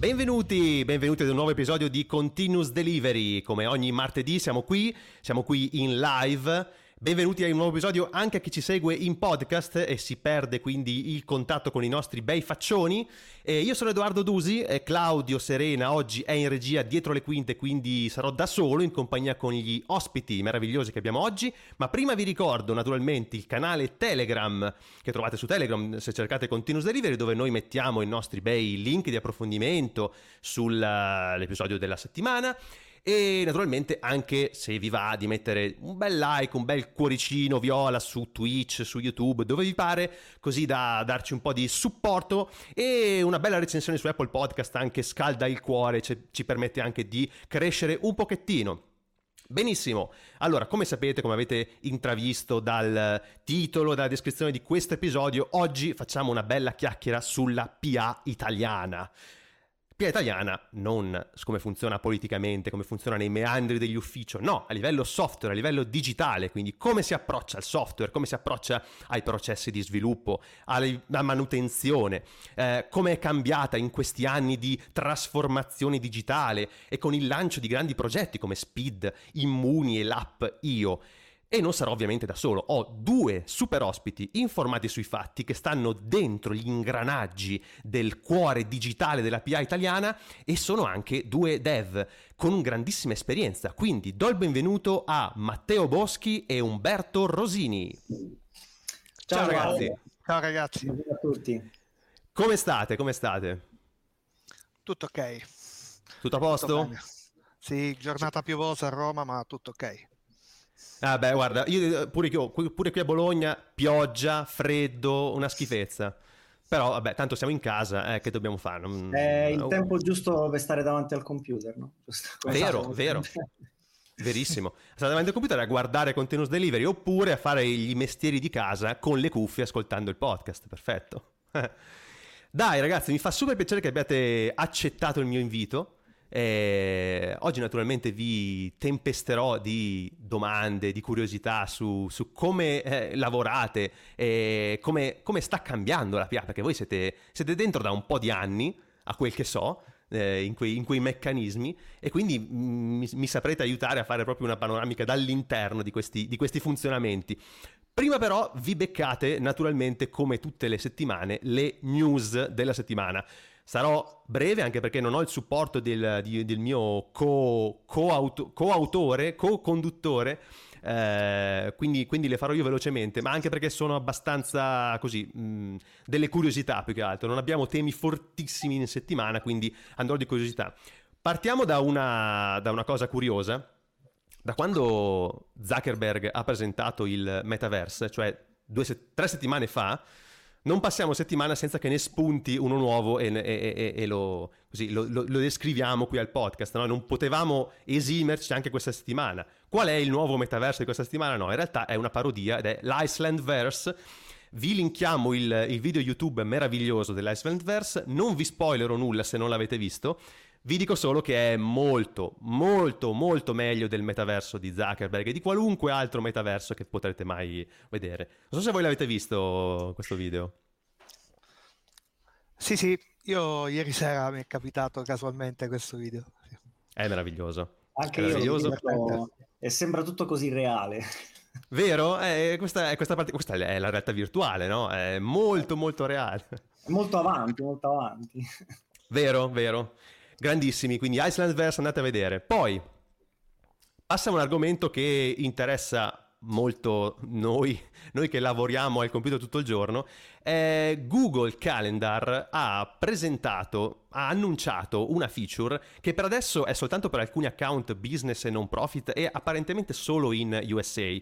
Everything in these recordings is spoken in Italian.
Benvenuti, benvenuti ad un nuovo episodio di Continuous Delivery. Come ogni martedì siamo qui, siamo qui in live Benvenuti a un nuovo episodio anche a chi ci segue in podcast e si perde quindi il contatto con i nostri bei faccioni. E io sono Edoardo Dusi e Claudio Serena oggi è in regia dietro le quinte, quindi sarò da solo in compagnia con gli ospiti meravigliosi che abbiamo oggi. Ma prima vi ricordo naturalmente il canale Telegram che trovate su Telegram se cercate Continuous Delivery dove noi mettiamo i nostri bei link di approfondimento sull'episodio della settimana e naturalmente anche se vi va di mettere un bel like, un bel cuoricino viola su Twitch, su YouTube, dove vi pare, così da darci un po' di supporto e una bella recensione su Apple Podcast anche scalda il cuore, ci permette anche di crescere un pochettino. Benissimo, allora come sapete, come avete intravisto dal titolo, dalla descrizione di questo episodio, oggi facciamo una bella chiacchiera sulla PA italiana. PA italiana, non come funziona politicamente, come funziona nei meandri degli uffici, no, a livello software, a livello digitale, quindi come si approccia al software, come si approccia ai processi di sviluppo, alla manutenzione, eh, come è cambiata in questi anni di trasformazione digitale e con il lancio di grandi progetti come Speed, Immuni e l'app Io. E non sarò ovviamente da solo, ho due super ospiti informati sui fatti che stanno dentro gli ingranaggi del cuore digitale della PA italiana e sono anche due dev con grandissima esperienza. Quindi do il benvenuto a Matteo Boschi e Umberto Rosini. Ciao, Ciao ragazzi. Ciao ragazzi. Ciao a tutti. Come state? Come state? Tutto ok. Tutto a posto? Tutto sì, giornata piovosa a Roma, ma tutto ok. Ah beh, guarda, io pure, pure qui a Bologna, pioggia, freddo, una schifezza. Però vabbè, tanto siamo in casa, eh, che dobbiamo fare? Non... È il oh. tempo giusto per stare davanti al computer, no? vero, vero. Verissimo. Stare davanti al computer a guardare Continuous Delivery oppure a fare gli mestieri di casa con le cuffie ascoltando il podcast. Perfetto. Dai ragazzi, mi fa super piacere che abbiate accettato il mio invito. Eh, oggi naturalmente vi tempesterò di domande, di curiosità su, su come eh, lavorate e come, come, sta cambiando la PA, perché voi siete, siete, dentro da un po' di anni, a quel che so, eh, in, quei, in, quei, meccanismi e quindi mi, mi, saprete aiutare a fare proprio una panoramica dall'interno di questi, di questi funzionamenti. Prima però vi beccate naturalmente come tutte le settimane le news della settimana. Sarò breve anche perché non ho il supporto del, di, del mio co, co-auto, co-autore, co-conduttore, eh, quindi, quindi, le farò io velocemente, ma anche perché sono abbastanza così, mh, delle curiosità più che altro. Non abbiamo temi fortissimi in settimana, quindi andrò di curiosità. Partiamo da una, da una cosa curiosa. Da quando Zuckerberg ha presentato il metaverse, cioè due, tre settimane fa, non passiamo settimana senza che ne spunti uno nuovo e, e, e, e lo, così, lo, lo, lo, descriviamo qui al podcast. No? Non potevamo esimerci anche questa settimana. Qual è il nuovo metaverso di questa settimana? No, in realtà è una parodia ed è l'Icelandverse. Vi linkiamo il, il video YouTube meraviglioso dell'Icelandverse. Non vi spoilerò nulla se non l'avete visto. Vi dico solo che è molto, molto, molto meglio del metaverso di Zuckerberg e di qualunque altro metaverso che potrete mai vedere. Non so se voi l'avete visto questo video. Sì, sì, io ieri sera mi è capitato casualmente questo video. È meraviglioso. Anche è meraviglioso. io e sembra tutto così reale. Vero? Eh, questa, è, questa, parte, questa, è la realtà virtuale, no? È molto, molto reale. Molto avanti, molto avanti. Vero, vero grandissimi, quindi Icelandverse andate a vedere. Poi passiamo a un argomento che interessa molto noi, noi che lavoriamo al computer tutto il giorno, eh, Google Calendar ha presentato, ha annunciato una feature che per adesso è soltanto per alcuni account business e non profit e apparentemente solo in USA.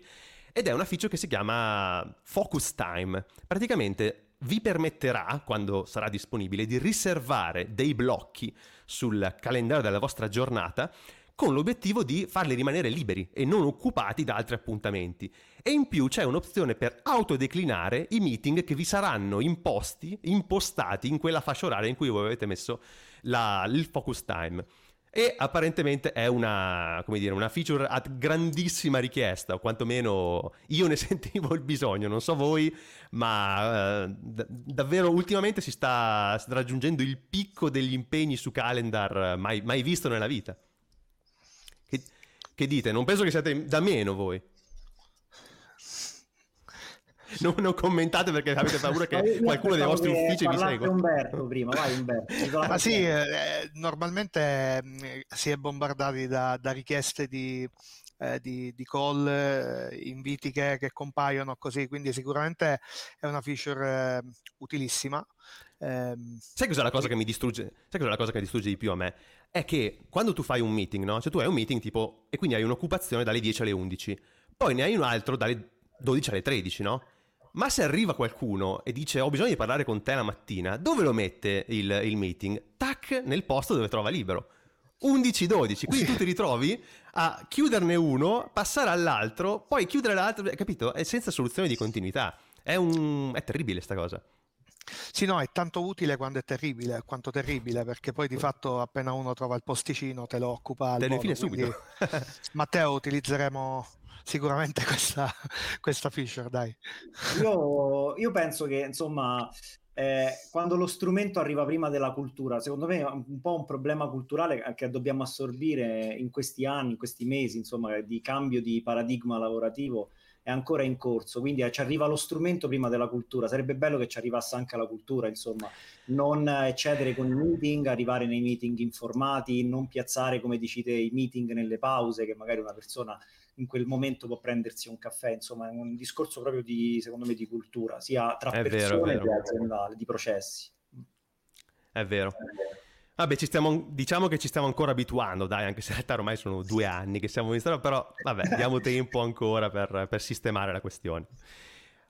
Ed è una feature che si chiama Focus Time. Praticamente vi permetterà, quando sarà disponibile, di riservare dei blocchi sul calendario della vostra giornata con l'obiettivo di farli rimanere liberi e non occupati da altri appuntamenti. E in più c'è un'opzione per autodeclinare i meeting che vi saranno imposti, impostati in quella fascia oraria in cui voi avete messo la, il focus time. E apparentemente è una, dire, una feature a grandissima richiesta, o quantomeno io ne sentivo il bisogno, non so voi, ma eh, d- davvero ultimamente si sta raggiungendo il picco degli impegni su calendar mai, mai visto nella vita. Che, che dite? Non penso che siate da meno voi. non, non, commentate perché avete paura che qualcuno dei vostri uffici vi segua. Umberto prima, vai Umberto. Ma sì, eh, normalmente eh, si è bombardati da, da richieste di, eh, di, di, call, eh, inviti che, che, compaiono così, quindi sicuramente è una feature eh, utilissima. Ehm, Sai cos'è la cosa che mi distrugge? Sai cos'è la cosa che distrugge di più a me? È che quando tu fai un meeting, no? Cioè tu hai un meeting tipo e quindi hai un'occupazione dalle 10 alle 11, poi ne hai un altro dalle 12 alle 13, no? Ma se arriva qualcuno e dice ho bisogno di parlare con te la mattina, dove lo mette il, il meeting? Tac, nel posto dove trova libero. 11-12, quindi tu ti ritrovi a chiuderne uno, passare all'altro, poi chiudere l'altro, capito? È senza soluzione di continuità. È, un... è terribile sta cosa. Sì, no, è tanto utile quando è terribile, quanto terribile, perché poi di fatto appena uno trova il posticino te lo occupa Te ne fine subito. Matteo, utilizzeremo sicuramente questa, questa feature, dai. Io, io penso che, insomma, eh, quando lo strumento arriva prima della cultura, secondo me è un po' un problema culturale che dobbiamo assorbire in questi anni, in questi mesi, insomma, di cambio di paradigma lavorativo è ancora in corso, quindi eh, ci arriva lo strumento prima della cultura, sarebbe bello che ci arrivasse anche la cultura, insomma, non eccedere con i meeting, arrivare nei meeting informati, non piazzare, come dicete, i meeting nelle pause, che magari una persona in quel momento può prendersi un caffè, insomma, è un discorso proprio di, secondo me, di cultura, sia tra è persone vero, che aziendale, di processi. È vero. Vabbè, stiamo, diciamo che ci stiamo ancora abituando, dai, anche se in realtà ormai sono due anni che siamo in storia, però vabbè, diamo tempo ancora per, per sistemare la questione.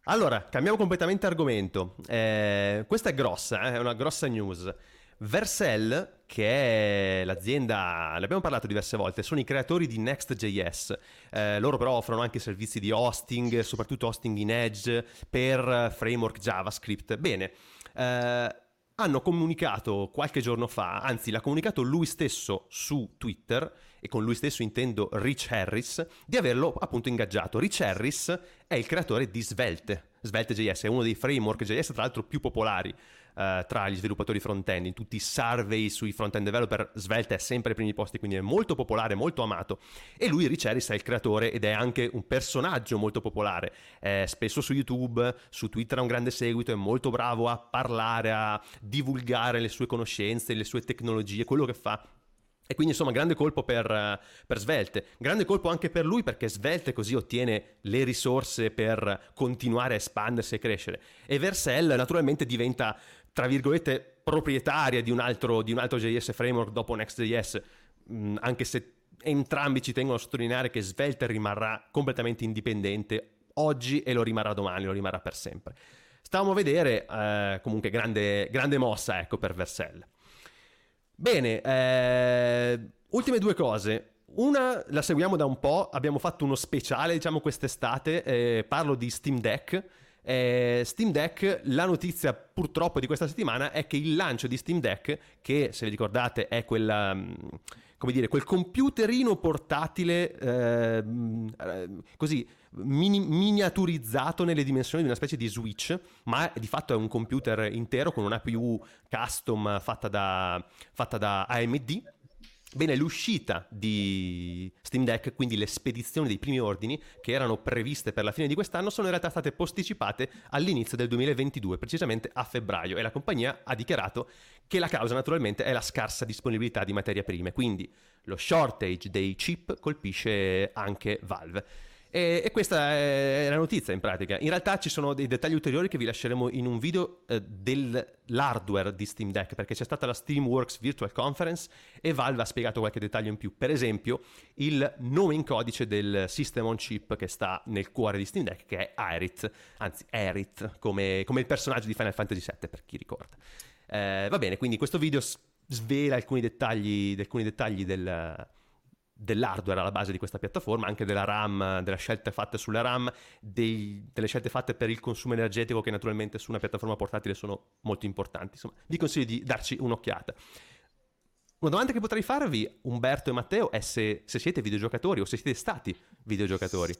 Allora, cambiamo completamente argomento. Eh, questa è grossa, eh, è una grossa news. Vercel, che è l'azienda, ne abbiamo parlato diverse volte, sono i creatori di Next.js. Eh, loro però offrono anche servizi di hosting, soprattutto hosting in Edge per framework JavaScript. Bene, eh, hanno comunicato qualche giorno fa, anzi l'ha comunicato lui stesso su Twitter, e con lui stesso intendo Rich Harris, di averlo appunto ingaggiato. Rich Harris è il creatore di Svelte. Svelte.js è uno dei framework JS tra l'altro più popolari uh, tra gli sviluppatori front-end. In tutti i survey sui front-end developer Svelte è sempre ai primi posti, quindi è molto popolare, molto amato. E lui, Rich Harris, è il creatore ed è anche un personaggio molto popolare. È spesso su YouTube, su Twitter ha un grande seguito, è molto bravo a parlare, a divulgare le sue conoscenze, le sue tecnologie, quello che fa e quindi insomma grande colpo per, per, Svelte, grande colpo anche per lui perché Svelte così ottiene le risorse per continuare a espandersi e crescere. E Vercel naturalmente diventa, tra virgolette, proprietaria di un altro, di un altro JS framework dopo Next.js, mh, anche se entrambi ci tengono a sottolineare che Svelte rimarrà completamente indipendente oggi e lo rimarrà domani, lo rimarrà per sempre. Stavamo a vedere eh, comunque grande, grande mossa ecco, per Vercel. Bene, eh, ultime due cose. Una la seguiamo da un po', abbiamo fatto uno speciale, diciamo, quest'estate, eh, parlo di Steam Deck. Eh, Steam Deck, la notizia purtroppo di questa settimana è che il lancio di Steam Deck, che se vi ricordate è quella, mm, come dire, quel computerino portatile eh, così mini- miniaturizzato nelle dimensioni di una specie di Switch, ma di fatto è un computer intero con una APU custom fatta da, fatta da AMD. Bene, l'uscita di Steam Deck, quindi le spedizioni dei primi ordini che erano previste per la fine di quest'anno, sono in realtà state posticipate all'inizio del 2022, precisamente a febbraio, e la compagnia ha dichiarato che la causa naturalmente è la scarsa disponibilità di materie prime, quindi lo shortage dei chip colpisce anche Valve. E, e, questa è la notizia in pratica. In realtà ci sono dei dettagli ulteriori che vi lasceremo in un video eh, dell'hardware di Steam Deck, perché c'è stata la Steamworks Virtual Conference e Valve ha spiegato qualche dettaglio in più. Per esempio, il nome in codice del system on chip che sta nel cuore di Steam Deck, che è Aerith, anzi Aerith, come, come il personaggio di Final Fantasy VII, per chi ricorda. Eh, va bene, quindi questo video svela alcuni dettagli, alcuni dettagli del dell'hardware alla base di questa piattaforma, anche della RAM, delle scelte fatte sulla RAM, dei, delle scelte fatte per il consumo energetico che naturalmente su una piattaforma portatile sono molto importanti. Insomma, vi consiglio di darci un'occhiata. una domanda che potrei farvi, Umberto e Matteo, è se, se siete videogiocatori o se siete stati videogiocatori.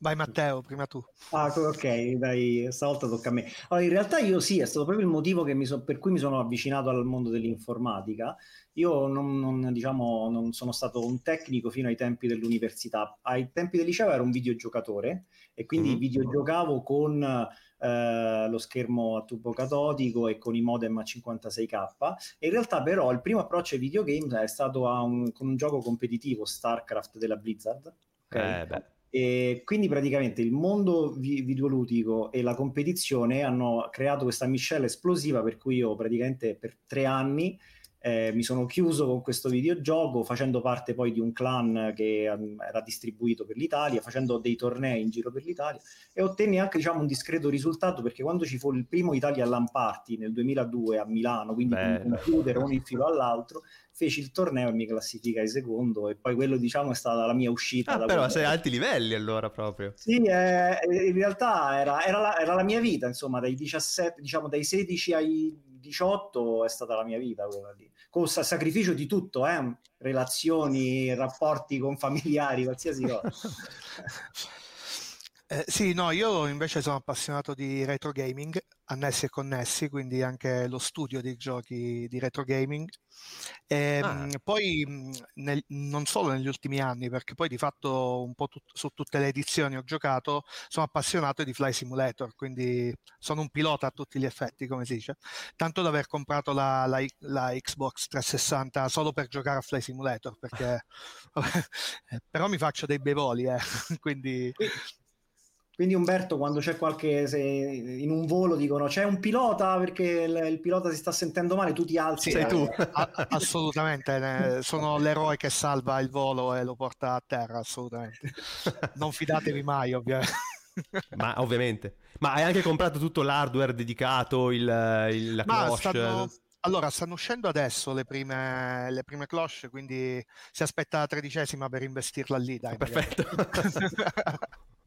Vai Matteo, prima tu. Ah, ok, dai, stavolta tocca a me. Allora, in realtà io sì, è stato proprio il motivo so, per cui mi sono avvicinato al mondo dell'informatica. Io non, non, diciamo, non sono stato un tecnico fino ai tempi dell'università. Ai tempi del liceo ero un videogiocatore e quindi mm-hmm. videogiocavo con eh, lo schermo a tubo catodico e con i modem a 56k. E in realtà però il primo approccio ai videogames è stato un, con un gioco competitivo, StarCraft della Blizzard. Okay? Eh, beh e quindi praticamente il mondo vi- videoludico e la competizione hanno creato questa miscela esplosiva per cui io praticamente per tre anni eh, mi sono chiuso con questo videogioco facendo parte poi di un clan che um, era distribuito per l'Italia, facendo dei tornei in giro per l'Italia e ottenni anche diciamo, un discreto risultato perché quando ci fu il primo Italia Land Party nel 2002 a Milano, quindi con un computer uno in filo all'altro, feci il torneo e mi classificai secondo e poi quello diciamo è stata la mia uscita. Ah, però sei a alti livelli allora proprio. Sì, eh, in realtà era, era, la, era, la, mia vita, insomma, dai 17, diciamo dai 16 ai 18 è stata la mia vita quella lì. Con sacrificio di tutto, eh? relazioni, rapporti con familiari, qualsiasi cosa. Eh, sì, no, io invece sono appassionato di retro gaming, annessi e connessi, quindi anche lo studio di giochi di retro gaming. E, ehm, ah. Poi nel, non solo negli ultimi anni, perché poi di fatto un po' tut, su tutte le edizioni ho giocato, sono appassionato di Fly Simulator, quindi sono un pilota a tutti gli effetti, come si dice. Tanto da aver comprato la, la, la Xbox 360 solo per giocare a Fly Simulator, perché però mi faccio dei bei voli, eh. quindi... Quindi Umberto, quando c'è qualche se in un volo dicono c'è un pilota perché il, il pilota si sta sentendo male, tu ti alzi. Sì, sei tu. A, assolutamente, sono l'eroe che salva il volo e lo porta a terra, assolutamente. Non fidatevi mai, ovviamente. Ma ovviamente. Ma hai anche comprato tutto l'hardware dedicato, il, il la Ma cloche? Stanno... Allora, stanno uscendo adesso le prime, le prime cloche, quindi si aspetta la tredicesima per investirla lì. Dai, Perfetto.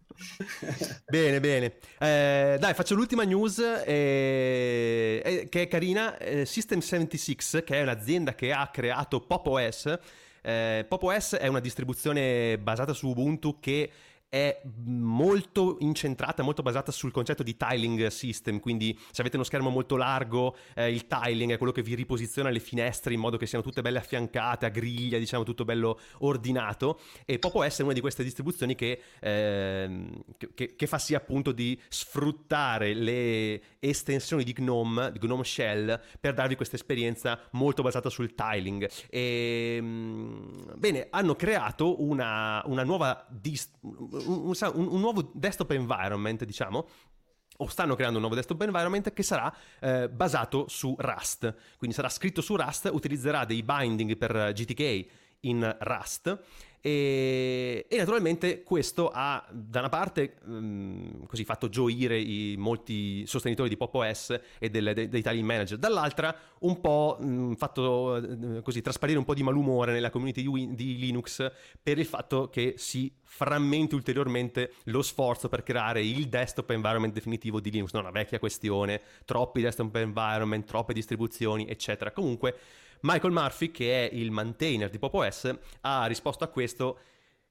bene, bene. Eh, dai, faccio l'ultima news eh, eh, che è carina. Eh, System76, che è un'azienda che ha creato Pop OS. Eh, Pop OS è una distribuzione basata su Ubuntu che è molto incentrata, molto basata sul concetto di tiling system, quindi se avete uno schermo molto largo, eh, il tiling è quello che vi riposiziona le finestre in modo che siano tutte belle affiancate, a griglia, diciamo tutto bello ordinato e Popo S è una di queste distribuzioni che, eh, che, che fa sì appunto di sfruttare le estensioni di GNOME, di GNOME Shell, per darvi questa esperienza molto basata sul tiling. E, ehm, bene, hanno creato una, una nuova distribuzione un, un, un nuovo desktop environment, diciamo, o stanno creando un nuovo desktop environment che sarà eh, basato su Rust. Quindi sarà scritto su Rust, utilizzerà dei binding per GTK in Rust e, e, naturalmente questo ha da una parte mh, mm, così fatto gioire i molti sostenitori di Pop OS e del, de, dei tiling manager, dall'altra un po' mh, mm, fatto uh, così trasparire un po' di malumore nella community di, di Linux per il fatto che si frammenti ulteriormente lo sforzo per creare il desktop environment definitivo di Linux, non una vecchia questione, troppi desktop environment, troppe distribuzioni, eccetera. Comunque Michael Murphy, che è il maintainer di Pop OS, ha risposto a questo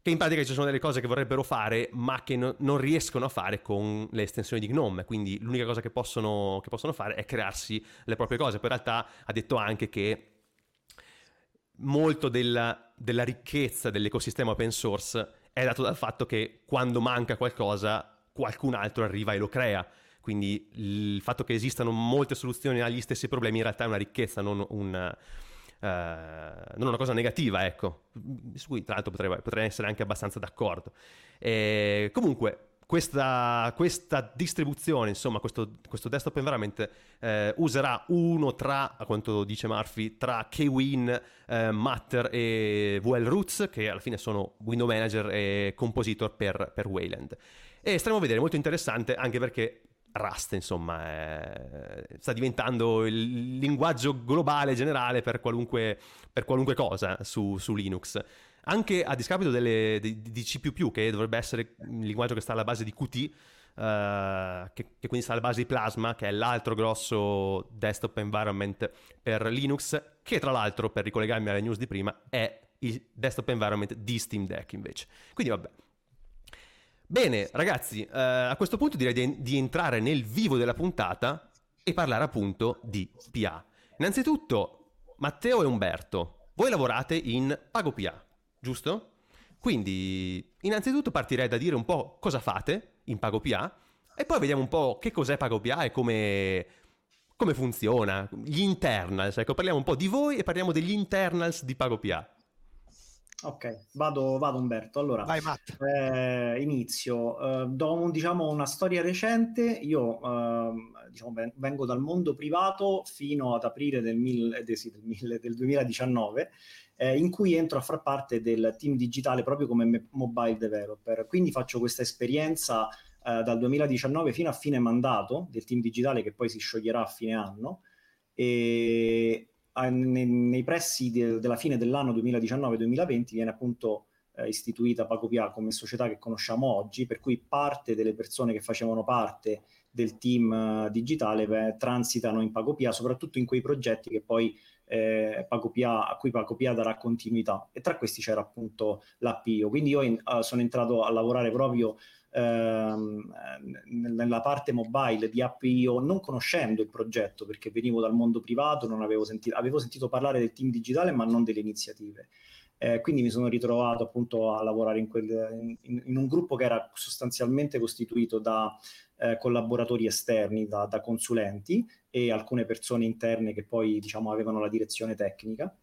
che in pratica ci sono delle cose che vorrebbero fare ma che no, non riescono a fare con le estensioni di GNOME, quindi l'unica cosa che possono, che possono fare è crearsi le proprie cose. Poi in realtà ha detto anche che molto della, della ricchezza dell'ecosistema open source è dato dal fatto che quando manca qualcosa qualcun altro arriva e lo crea. Quindi il fatto che esistano molte soluzioni agli stessi problemi in realtà è una ricchezza, non, un, uh, non una cosa negativa, ecco, su cui tra l'altro potrei, potrei essere anche abbastanza d'accordo. E, comunque, questa, questa, distribuzione, insomma, questo, questo desktop environment eh, userà uno tra, a quanto dice Murphy, tra Kwin, eh, Matter e VL Roots, che alla fine sono window manager e compositor per, per Wayland. E staremo a vedere, molto interessante, anche perché Rust, insomma, è... sta diventando il linguaggio globale generale per qualunque, per qualunque cosa su, su, Linux. Anche a discapito delle, di, di, C, che dovrebbe essere il linguaggio che sta alla base di Qt, Uh, che, che, quindi sta alla base di Plasma, che è l'altro grosso desktop environment per Linux, che tra l'altro, per ricollegarmi alle news di prima, è il desktop environment di Steam Deck invece. Quindi vabbè. Bene, ragazzi, eh, a questo punto direi di, di entrare nel vivo della puntata e parlare appunto di PA. Innanzitutto, Matteo e Umberto, voi lavorate in PagoPA, giusto? Quindi, innanzitutto partirei da dire un po' cosa fate in PagoPA e poi vediamo un po' che cos'è PagoPA e come, come funziona, gli internals. Ecco, parliamo un po' di voi e parliamo degli internals di PagoPA. Ok, vado, vado Umberto. Allora, Vai. Eh, inizio. Eh, do un, diciamo, una storia recente. Io eh, diciamo, vengo dal mondo privato fino ad aprile del, mille, de, sì, del, mille, del 2019, eh, in cui entro a far parte del team digitale proprio come mobile developer. Quindi faccio questa esperienza eh, dal 2019 fino a fine mandato del team digitale che poi si scioglierà a fine anno. E nei, nei pressi de, della fine dell'anno 2019-2020 viene appunto eh, istituita Pacopia come società che conosciamo oggi, per cui parte delle persone che facevano parte del team uh, digitale beh, transitano in Pacopia, soprattutto in quei progetti che poi eh, Pacopia, a cui Pacopia darà continuità. E tra questi c'era appunto l'APIO. Quindi io in, uh, sono entrato a lavorare proprio ehm, nella parte mobile di AppIO non conoscendo il progetto perché venivo dal mondo privato, non avevo, sentito, avevo sentito parlare del team digitale ma non delle iniziative. Eh, quindi mi sono ritrovato appunto a lavorare in, quel, in, in un gruppo che era sostanzialmente costituito da eh, collaboratori esterni, da, da, consulenti e alcune persone interne che poi diciamo avevano la direzione tecnica.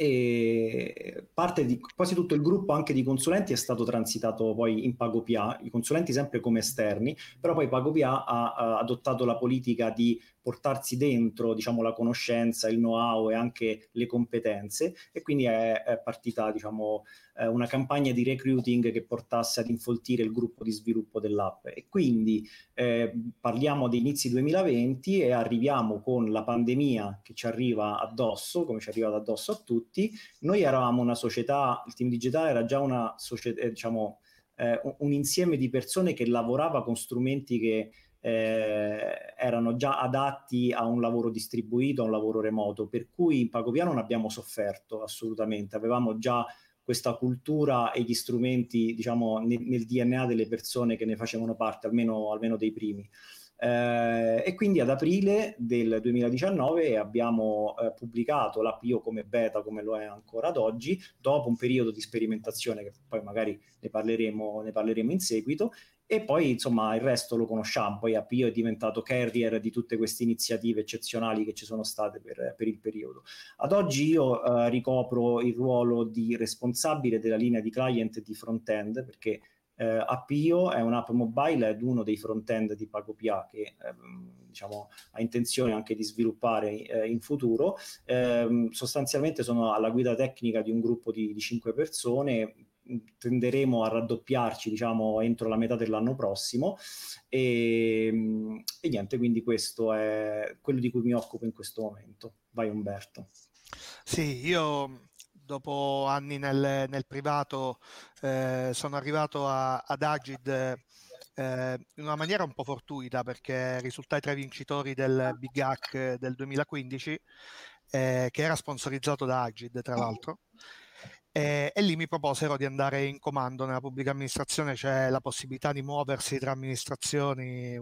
E parte di quasi tutto il gruppo anche di consulenti è stato transitato poi in PagoPA, i consulenti sempre come esterni, però poi PagoPA ha, ha adottato la politica di portarsi dentro diciamo, la conoscenza, il know-how e anche le competenze. E quindi è, è partita diciamo, eh, una campagna di recruiting che portasse ad infoltire il gruppo di sviluppo dell'app. E quindi eh, parliamo di inizi 2020 e arriviamo con la pandemia che ci arriva addosso, come ci è arrivata addosso a tutti, noi eravamo una società, il team digitale era già una società, eh, diciamo, eh, un insieme di persone che lavorava con strumenti che eh, erano già adatti a un lavoro distribuito, a un lavoro remoto, per cui in Pacopia non abbiamo sofferto assolutamente, avevamo già questa cultura e gli strumenti, diciamo, nel, nel DNA delle persone che ne facevano parte, almeno, almeno dei primi. Eh, e quindi ad aprile del 2019 abbiamo eh, pubblicato l'APIO come beta, come lo è ancora ad oggi, dopo un periodo di sperimentazione che poi magari ne parleremo, ne parleremo in seguito, e poi insomma il resto lo conosciamo, poi Appio è diventato carrier di tutte queste iniziative eccezionali che ci sono state per, per il periodo. Ad oggi io eh, ricopro il ruolo di responsabile della linea di client di front-end perché eh, Appio è un'app mobile ed uno dei front-end di PagoPA che ehm, diciamo, ha intenzione anche di sviluppare eh, in futuro. Eh, sostanzialmente sono alla guida tecnica di un gruppo di, di 5 persone tenderemo a raddoppiarci diciamo entro la metà dell'anno prossimo. E, e, niente quindi questo è quello di cui mi occupo in questo momento. Vai Umberto. Sì io dopo anni nel, nel privato eh, sono arrivato a, ad Agid eh, in una maniera un po' fortuita perché risultai tra i vincitori del Big Hack del 2015 eh, che era sponsorizzato da Agid tra l'altro e, e, lì mi proposero di andare in comando nella pubblica amministrazione, c'è la possibilità di muoversi tra amministrazioni.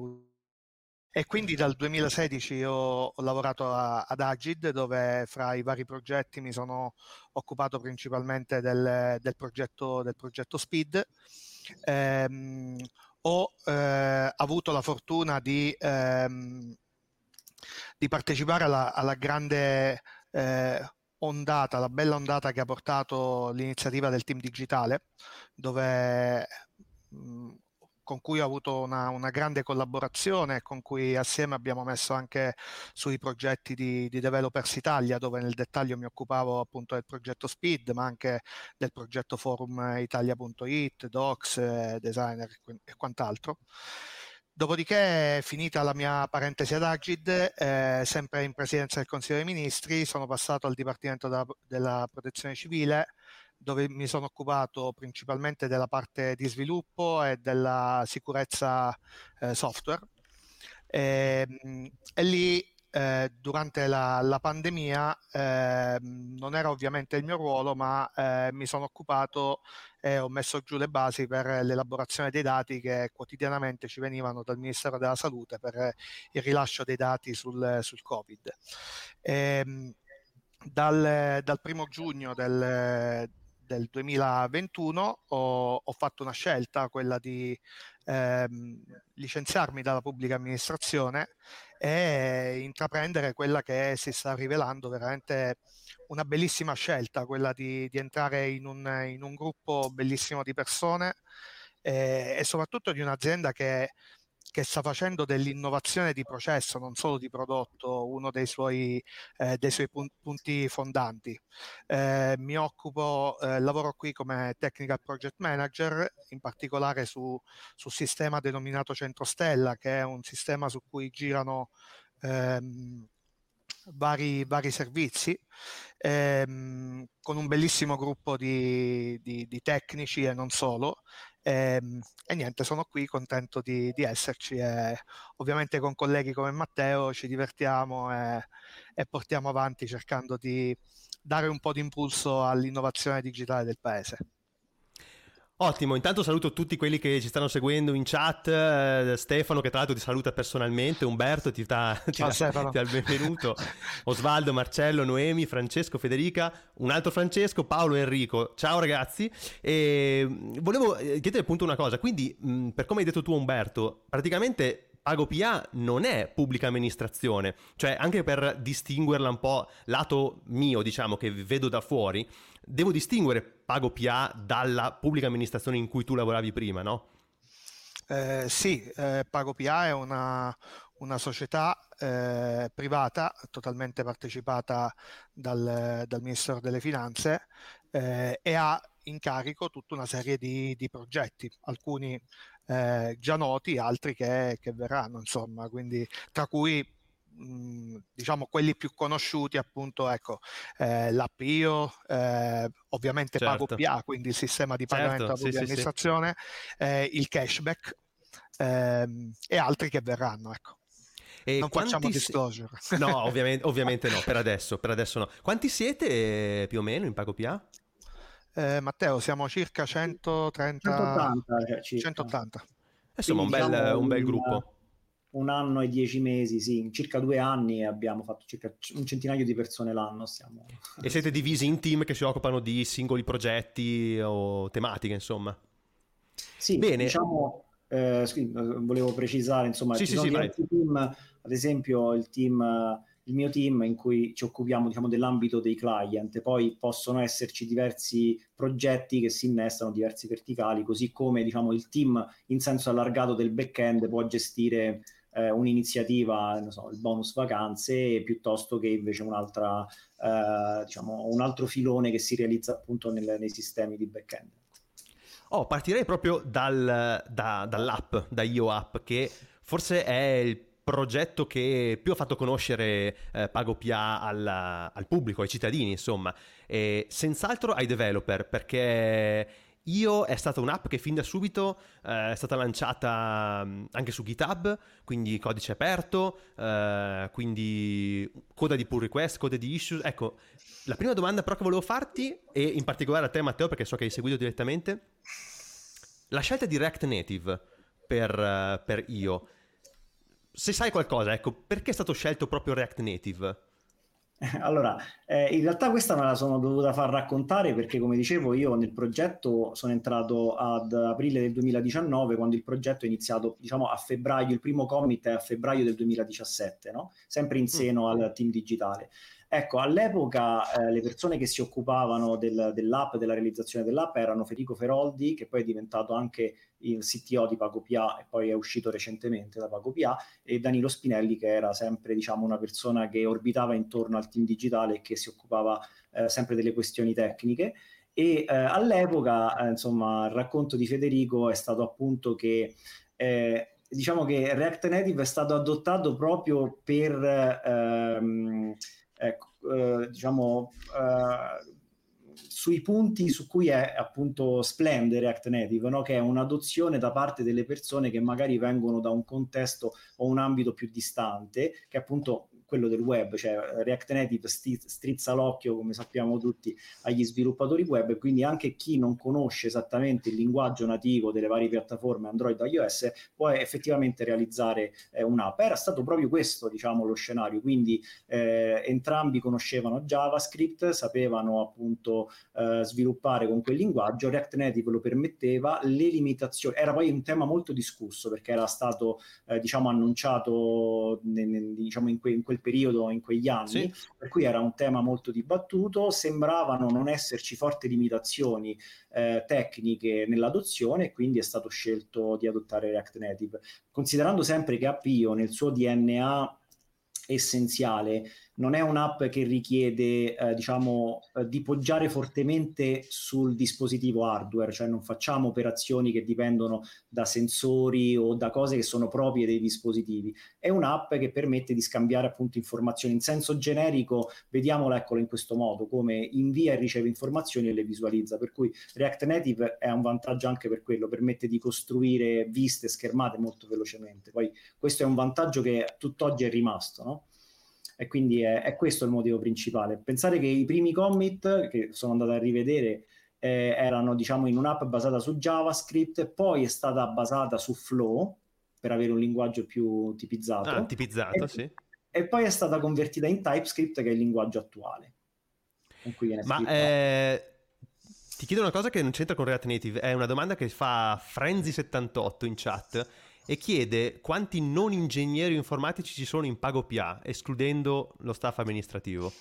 E quindi dal 2016 io ho lavorato a, ad Agid, dove fra i vari progetti mi sono occupato principalmente del, del, progetto, del progetto, Speed. Ehm, ho eh, avuto la fortuna di, ehm, di partecipare alla, alla grande eh, ondata, la bella ondata che ha portato l'iniziativa del team digitale, dove, mh, con cui ho avuto una, una, grande collaborazione, con cui assieme abbiamo messo anche sui progetti di, di, Developers Italia, dove nel dettaglio mi occupavo appunto del progetto Speed, ma anche del progetto Forum Italia.it, Docs, eh, Designer e quant'altro. Dopodiché, finita la mia parentesi ad Agid, eh, sempre in presidenza del Consiglio dei Ministri, sono passato al Dipartimento della, della, Protezione Civile, dove mi sono occupato principalmente della parte di sviluppo e della sicurezza eh, software. E, ehm, e lì eh, durante la, la pandemia eh, non era ovviamente il mio ruolo, ma eh, mi sono occupato e ho messo giù le basi per l'elaborazione dei dati che quotidianamente ci venivano dal Ministero della Salute per il rilascio dei dati sul, sul Covid. E, ehm, dal, dal primo giugno del, del 2021 ho, ho, fatto una scelta, quella di ehm, licenziarmi dalla pubblica amministrazione e intraprendere quella che si sta rivelando veramente una bellissima scelta, quella di, di entrare in un, in un, gruppo bellissimo di persone e, e soprattutto di un'azienda che che sta facendo dell'innovazione di processo, non solo di prodotto, uno dei suoi, eh, dei suoi punti fondanti. Eh, mi occupo, eh, lavoro qui come Technical Project Manager, in particolare su, sul sistema denominato Centrostella, che è un sistema su cui girano ehm, vari, vari servizi, ehm, con un bellissimo gruppo di, di, di tecnici e non solo, e, ehm, e, niente, sono qui contento di, di, esserci e ovviamente con colleghi come Matteo ci divertiamo e, e portiamo avanti cercando di dare un po' di impulso all'innovazione digitale del paese. Ottimo, intanto saluto tutti quelli che ci stanno seguendo in chat, eh, Stefano che tra l'altro ti saluta personalmente, Umberto ti dà, ti dà, ti dà il benvenuto, Osvaldo, Marcello, Noemi, Francesco, Federica, un altro Francesco, Paolo Enrico, ciao ragazzi, e volevo eh, chiedere appunto una cosa, quindi mh, per come hai detto tu Umberto, praticamente PagoPA non è pubblica amministrazione, cioè anche per distinguerla un po' lato mio, diciamo, che vedo da fuori, devo distinguere PagoPA dalla pubblica amministrazione in cui tu lavoravi prima, no? Eh, sì, eh, PagoPA è una, una società eh, privata totalmente partecipata dal, dal, Ministero delle Finanze eh, e ha in carico tutta una serie di, di progetti, alcuni eh, già noti, altri che, che, verranno, insomma, quindi tra cui mh, diciamo quelli più conosciuti appunto ecco eh, l'APIO eh, ovviamente certo. PagoPA quindi il sistema di pagamento certo, sì, amministrazione sì, sì. il cashback ehm, e altri che verranno ecco e non facciamo disclosure. No, ovviamente, ovviamente, no, per adesso, per adesso no. Quanti siete eh, più o meno in PagoPA? Eh, Matteo, siamo circa 130... 180. Cioè, circa. 180. Insomma, un bel, diciamo un bel, gruppo. Un anno e dieci mesi, sì, in circa due anni abbiamo fatto circa un centinaio di persone l'anno. Stiamo... E siete divisi in team che si occupano di singoli progetti o tematiche, insomma? Sì, Bene. diciamo, eh, volevo precisare, insomma, sì, ci sì, sì, team, ad esempio il team il mio team in cui ci occupiamo diciamo, dell'ambito dei client, poi possono esserci diversi progetti che si innestano, diversi verticali, così come diciamo, il team in senso allargato del back-end può gestire eh, un'iniziativa, so, il bonus vacanze, piuttosto che invece un'altra, eh, diciamo, un altro filone che si realizza appunto nel, nei sistemi di back-end. Oh, partirei proprio dal, da, dall'app, da Io App, che forse è il progetto che più ha fatto conoscere eh, PagoPA al, al, pubblico, ai cittadini, insomma, e senz'altro ai developer, perché io è stata un'app che fin da subito eh, è stata lanciata mm, anche su GitHub, quindi codice aperto, eh, quindi coda di pull request, coda di issues. Ecco, la prima domanda però che volevo farti, e in particolare a te Matteo, perché so che hai seguito direttamente, la scelta di React Native per, uh, per io se sai qualcosa, ecco, perché è stato scelto proprio React Native? Allora, eh, in realtà questa me la sono dovuta far raccontare perché, come dicevo, io nel progetto sono entrato ad aprile del 2019, quando il progetto è iniziato, diciamo, a febbraio, il primo commit è a febbraio del 2017, no? sempre in mm. seno al team digitale. Ecco, all'epoca eh, le persone che si occupavano del, dell'app, della realizzazione dell'app erano Federico Feroldi, che poi è diventato anche il CTO di PagoPA e poi è uscito recentemente da PagoPA, e Danilo Spinelli, che era sempre diciamo, una persona che orbitava intorno al team digitale e che si occupava eh, sempre delle questioni tecniche. E eh, all'epoca, eh, insomma, il racconto di Federico è stato appunto che eh, diciamo che React Native è stato adottato proprio per ehm, ecco, eh, diciamo, eh, sui punti su cui è appunto splende React Native, no? che è un'adozione da parte delle persone che magari vengono da un contesto o un ambito più distante, che appunto quello del web, cioè React Native strizza l'occhio, come sappiamo tutti, agli sviluppatori web, e quindi anche chi non conosce esattamente il linguaggio nativo delle varie piattaforme Android e iOS può effettivamente realizzare eh, un'app. Era stato proprio questo, diciamo, lo scenario, quindi eh, entrambi conoscevano JavaScript, sapevano appunto eh, sviluppare con quel linguaggio, React Native lo permetteva, le limitazioni, era poi un tema molto discusso perché era stato eh, diciamo annunciato ne, ne, diciamo in, que, in, quel periodo, in quegli anni, sì. per cui era un tema molto dibattuto, sembravano non esserci forti limitazioni eh, tecniche nell'adozione e quindi è stato scelto di adottare React Native, considerando sempre che Appio nel suo DNA essenziale non è un'app che richiede eh, diciamo eh, di poggiare fortemente sul dispositivo hardware, cioè non facciamo operazioni che dipendono da sensori o da cose che sono proprie dei dispositivi. È un'app che permette di scambiare appunto informazioni in senso generico, vediamola eccolo in questo modo, come invia e riceve informazioni e le visualizza, per cui React Native è un vantaggio anche per quello, permette di costruire viste schermate molto velocemente. Poi questo è un vantaggio che tutt'oggi è rimasto, no? E quindi è, è, questo il motivo principale. Pensare che i primi commit che sono andato a rivedere eh, erano diciamo in un'app basata su JavaScript, poi è stata basata su Flow per avere un linguaggio più tipizzato. Ah, tipizzato, e, sì. E poi è stata convertita in TypeScript che è il linguaggio attuale. Con cui viene Ma eh, ti chiedo una cosa che non c'entra con React Native, è una domanda che fa Frenzy78 in chat e chiede quanti non ingegneri informatici ci sono in Pago PA, escludendo lo staff amministrativo.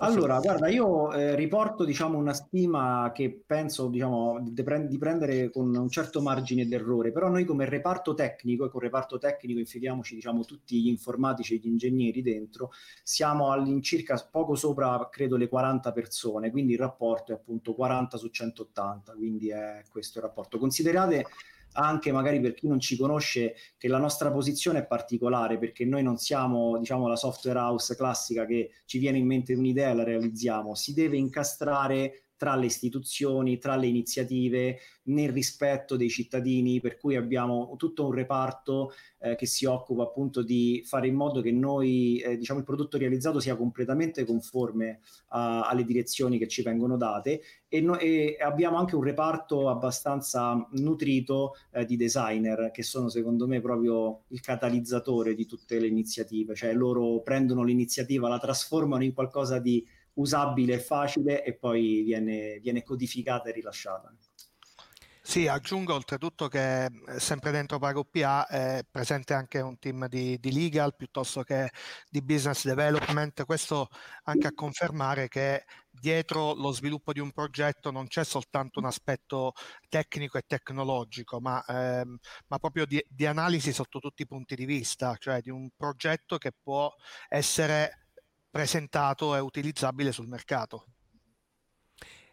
Allora, guarda, io eh, riporto diciamo, una stima che penso diciamo, di, di, prendere con un certo margine d'errore, però noi come reparto tecnico, e con reparto tecnico infiliamoci diciamo, tutti gli informatici e gli ingegneri dentro, siamo all'incirca poco sopra, credo, le 40 persone, quindi il rapporto è appunto 40 su 180, quindi è questo il rapporto. Considerate anche magari per chi non ci conosce che la nostra posizione è particolare perché noi non siamo diciamo la software house classica che ci viene in mente un'idea e la realizziamo, si deve incastrare tra le istituzioni, tra le iniziative, nel rispetto dei cittadini, per cui abbiamo tutto un reparto eh, che si occupa appunto di fare in modo che noi, eh, diciamo, il prodotto realizzato sia completamente conforme a, alle direzioni che ci vengono date. E, no, e, abbiamo anche un reparto abbastanza nutrito eh, di designer che sono secondo me proprio il catalizzatore di tutte le iniziative, cioè loro prendono l'iniziativa, la trasformano in qualcosa di usabile e facile e poi viene, viene codificata e rilasciata. Sì, aggiungo oltretutto che eh, sempre dentro PagoPA è presente anche un team di, di, legal piuttosto che di business development, questo anche a confermare che dietro lo sviluppo di un progetto non c'è soltanto un aspetto tecnico e tecnologico, ma, ehm, ma proprio di, di analisi sotto tutti i punti di vista, cioè di un progetto che può essere presentato e utilizzabile sul mercato.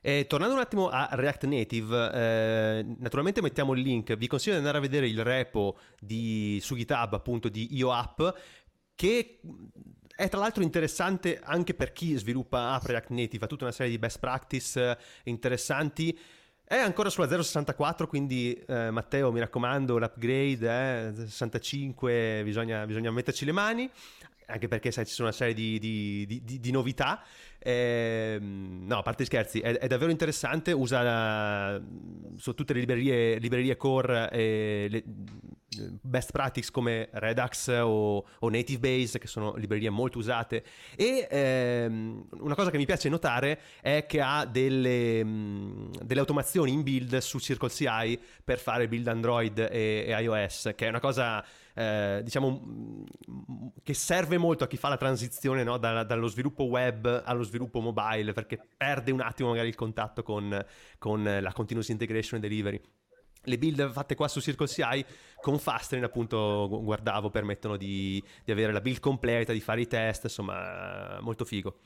E tornando un attimo a React Native, eh, naturalmente mettiamo il link, vi consiglio di andare a vedere il repo di, su GitHub appunto di IOApp che è tra l'altro interessante anche per chi sviluppa app React Native, ha tutta una serie di best practice interessanti. È ancora sulla 0.64, quindi eh, Matteo mi raccomando l'upgrade, eh, 65, bisogna, bisogna metterci le mani anche perché sai, ci sono una serie di, di, di, di novità. Eh, no, a parte gli scherzi, è, è davvero interessante. Usa su tutte le librerie, librerie core e le, best practice come Redux o, o, Native Base, che sono librerie molto usate. E ehm, una cosa che mi piace notare è che ha delle, delle automazioni in build su Circle CI per fare build Android e, e iOS, che è una cosa eh, diciamo, che serve molto a chi fa la transizione no? da, dallo sviluppo web allo sviluppo mobile, perché perde un attimo magari il contatto con, con la continuous integration e delivery. Le build fatte qua su Circle CI con Fastrain, appunto, guardavo, permettono di, di, avere la build completa, di fare i test, insomma, molto figo.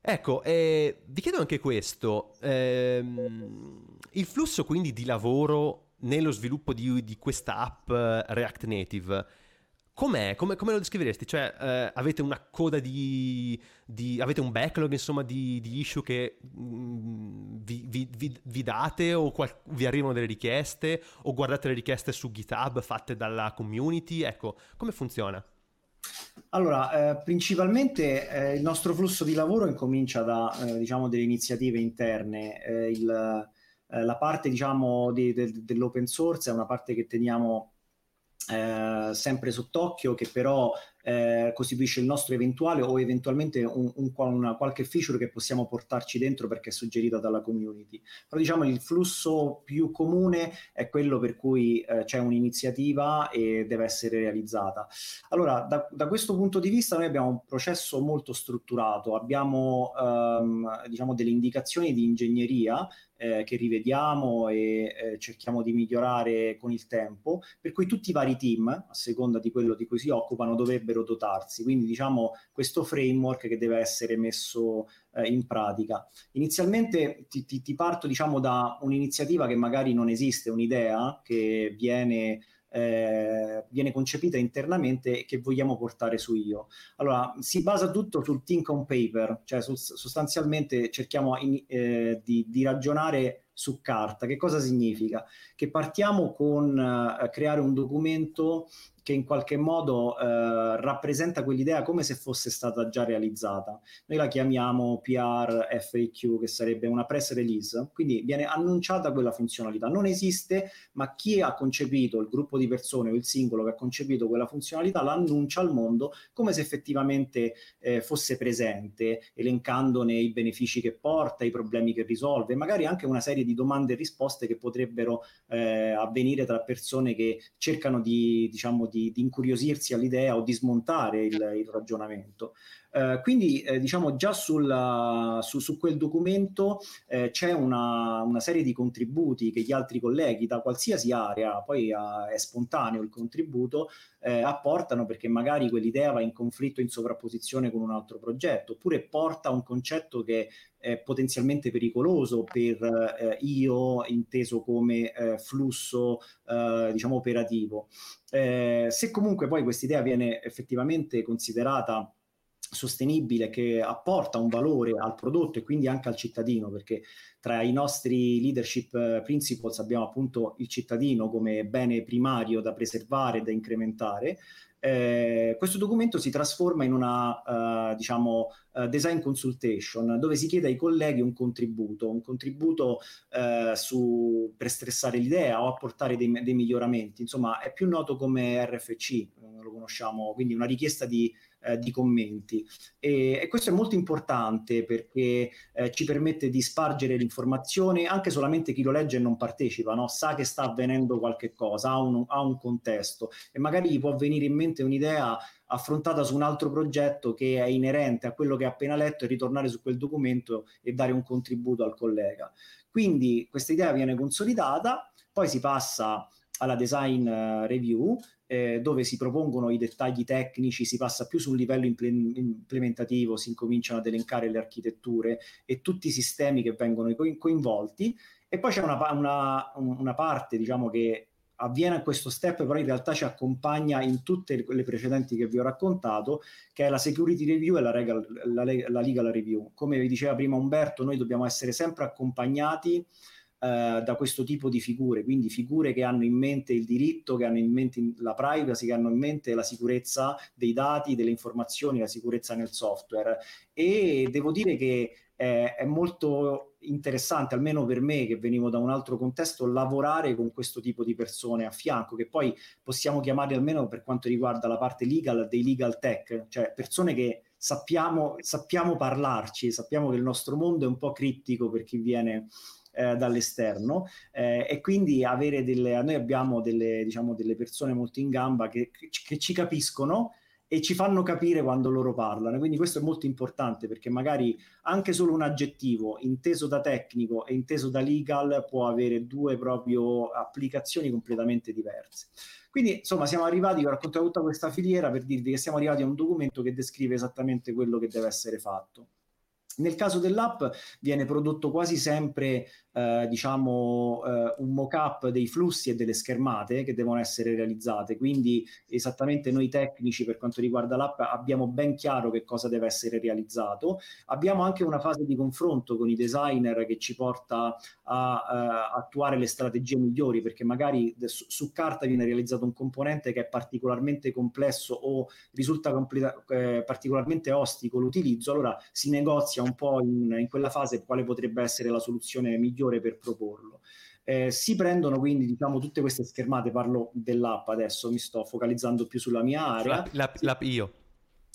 Ecco, eh, vi chiedo anche questo, ehm, il flusso quindi di lavoro nello sviluppo di, di questa app eh, React Native, com'è? Come, come lo descriveresti? Cioè, eh, avete una coda di, di, avete un backlog, insomma, di, di issue che mh, mm, vi, vi, vi, date o qual- vi arrivano delle richieste o guardate le richieste su GitHub fatte dalla community? Ecco, come funziona? Allora, eh, principalmente eh, il nostro flusso di lavoro incomincia da eh, diciamo, delle iniziative interne. Eh, il, eh, la parte diciamo, di, de, dell'open source è una parte che teniamo eh, sempre sott'occhio, che però eh, costituisce il nostro eventuale o eventualmente un, un, una qualche feature che possiamo portarci dentro perché è suggerita dalla community. Però diciamo il flusso più comune è quello per cui eh, c'è un'iniziativa e deve essere realizzata. Allora, da, da, questo punto di vista noi abbiamo un processo molto strutturato, abbiamo ehm, diciamo delle indicazioni di ingegneria eh, che rivediamo e eh, cerchiamo di migliorare con il tempo, per cui tutti i vari team, a seconda di quello di cui si occupano, dovrebbero dotarsi. Quindi diciamo questo framework che deve essere messo eh, in pratica. Inizialmente ti, ti, ti parto diciamo da un'iniziativa che magari non esiste, un'idea che viene eh, viene concepita internamente e che vogliamo portare su io. Allora, si basa tutto sul think on paper, cioè sostanzialmente cerchiamo in, eh, di, di ragionare su carta. Che cosa significa? Che partiamo con uh, creare un documento che in qualche modo uh, rappresenta quell'idea come se fosse stata già realizzata. Noi la chiamiamo PR FAQ, che sarebbe una press release, quindi viene annunciata quella funzionalità. Non esiste, ma chi ha concepito, il gruppo di persone o il singolo che ha concepito quella funzionalità, l'annuncia al mondo come se effettivamente eh, fosse presente, elencandone i benefici che porta, i problemi che risolve, magari anche una serie di domande e risposte che potrebbero eh, avvenire tra persone che cercano di, diciamo, di, di incuriosirsi all'idea o di smontare il, il ragionamento. Eh, quindi eh, diciamo già sul, su, su, quel documento eh, c'è una, una, serie di contributi che gli altri colleghi da qualsiasi area, poi è spontaneo il contributo, eh, apportano perché magari quell'idea va in conflitto, in sovrapposizione con un altro progetto, oppure porta un concetto che è potenzialmente pericoloso per eh, io inteso come eh, flusso diciamo operativo. se comunque poi questa idea viene effettivamente considerata sostenibile che apporta un valore al prodotto e quindi anche al cittadino, perché tra i nostri leadership eh, principles abbiamo appunto il cittadino come bene primario da preservare, da incrementare. Eh, questo documento si trasforma in una uh, diciamo uh, design consultation dove si chiede ai colleghi un contributo, un contributo uh, su, per stressare l'idea o apportare dei, dei, miglioramenti. Insomma, è più noto come RFC, lo conosciamo, quindi una richiesta di eh, di commenti. E, e, questo è molto importante perché eh, ci permette di spargere l'informazione, anche solamente chi lo legge e non partecipa, no? sa che sta avvenendo qualche cosa, ha un, ha un contesto e magari gli può venire in mente un'idea affrontata su un altro progetto che è inerente a quello che ha appena letto e ritornare su quel documento e dare un contributo al collega. Quindi questa idea viene consolidata, poi si passa alla design uh, review eh, dove si propongono i dettagli tecnici, si passa più su un livello implementativo, si incominciano ad elencare le architetture e tutti i sistemi che vengono coinvolti e poi c'è una, una, una parte diciamo che avviene a questo step, però in realtà ci accompagna in tutte le precedenti che vi ho raccontato, che è la security review e la, regal, la, la legal review. Come vi diceva prima Umberto, noi dobbiamo essere sempre accompagnati eh, da questo tipo di figure, quindi figure che hanno in mente il diritto, che hanno in mente la privacy, che hanno in mente la sicurezza dei dati, delle informazioni, la sicurezza nel software. E devo dire che eh, è molto interessante, almeno per me che venivo da un altro contesto, lavorare con questo tipo di persone a fianco, che poi possiamo chiamare almeno per quanto riguarda la parte legal dei legal tech, cioè persone che sappiamo, sappiamo parlarci, sappiamo che il nostro mondo è un po' criptico per chi viene eh, dall'esterno eh, e quindi avere delle, noi abbiamo delle, diciamo, delle persone molto in gamba che, che ci capiscono e ci fanno capire quando loro parlano. Quindi questo è molto importante perché magari anche solo un aggettivo inteso da tecnico e inteso da legal può avere due proprio applicazioni completamente diverse. Quindi insomma siamo arrivati, ho raccontato tutta questa filiera per dirvi che siamo arrivati a un documento che descrive esattamente quello che deve essere fatto. Nel caso dell'app viene prodotto quasi sempre eh, diciamo eh, un mock-up dei flussi e delle schermate che devono essere realizzate. Quindi esattamente noi tecnici per quanto riguarda l'app abbiamo ben chiaro che cosa deve essere realizzato. Abbiamo anche una fase di confronto con i designer che ci porta a uh, attuare le strategie migliori perché magari su, su, carta viene realizzato un componente che è particolarmente complesso o risulta completa, eh, particolarmente ostico l'utilizzo, allora si negozia un po' in, in quella fase quale potrebbe essere la soluzione migliore per proporlo. Eh, si prendono quindi diciamo tutte queste schermate, parlo dell'app adesso, mi sto focalizzando più sulla mia area. L'app, l'app, l'app io.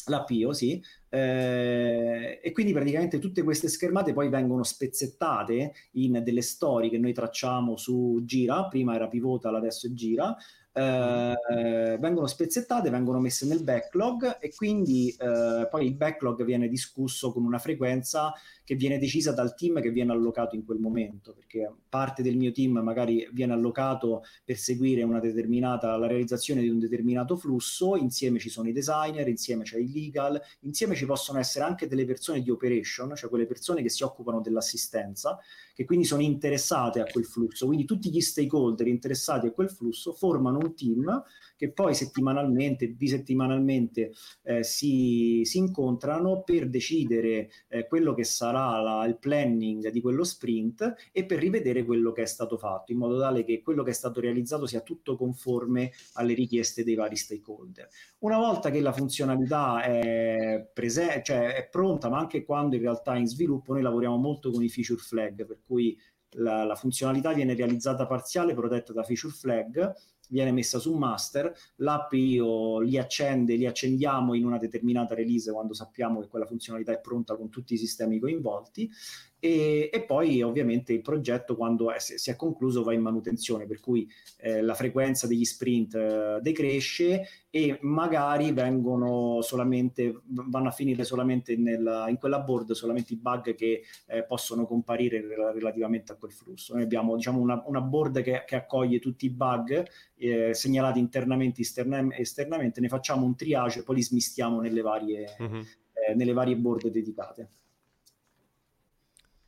L'app io, sì. Eh, e quindi praticamente tutte queste schermate poi vengono spezzettate in delle storie che noi tracciamo su Gira, prima era Pivotal, adesso è Gira, eh, vengono spezzettate, vengono messe nel backlog e quindi eh, poi il backlog viene discusso con una frequenza che viene decisa dal team che viene allocato in quel momento, perché parte del mio team magari viene allocato per seguire una determinata, la realizzazione di un determinato flusso, insieme ci sono i designer, insieme c'è il legal, insieme ci possono essere anche delle persone di operation, cioè quelle persone che si occupano dell'assistenza, che quindi sono interessate a quel flusso, quindi tutti gli stakeholder interessati a quel flusso formano un team che poi settimanalmente, bisettimanalmente eh, si, si, incontrano per decidere eh, quello che sarà la, il planning di quello sprint e per rivedere quello che è stato fatto, in modo tale che quello che è stato realizzato sia tutto conforme alle richieste dei vari stakeholder. Una volta che la funzionalità è, prese- cioè è pronta, ma anche quando in realtà è in sviluppo, noi lavoriamo molto con i feature flag, per cui la, la, funzionalità viene realizzata parziale, protetta da feature flag viene messa su master, l'app io li accende, li accendiamo in una determinata release quando sappiamo che quella funzionalità è pronta con tutti i sistemi coinvolti e, e, poi ovviamente il progetto quando è, si è concluso va in manutenzione, per cui eh, la frequenza degli sprint eh, decresce e magari vengono solamente, vanno a finire solamente nella, in quella board solamente i bug che eh, possono comparire relativamente a quel flusso. Noi abbiamo diciamo, una, una board che, che, accoglie tutti i bug eh, segnalati internamente e esterna, esternamente, ne facciamo un triage e poi li smistiamo nelle varie, mm-hmm. nelle varie board dedicate.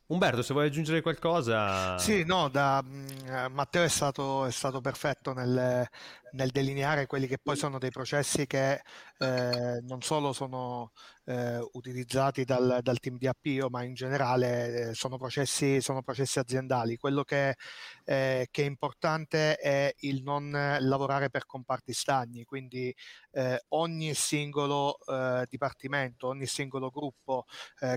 Umberto, se vuoi aggiungere qualcosa... Sì, no, da, uh, Matteo è stato, è stato perfetto nel, nel, delineare quelli che poi sono dei processi che eh, non solo sono eh, utilizzati dal, dal, team di Appio, ma in generale eh, sono, processi, sono, processi, aziendali. Quello che, eh, che, è importante è il non lavorare per comparti stagni, quindi eh, ogni singolo eh, dipartimento, ogni singolo gruppo,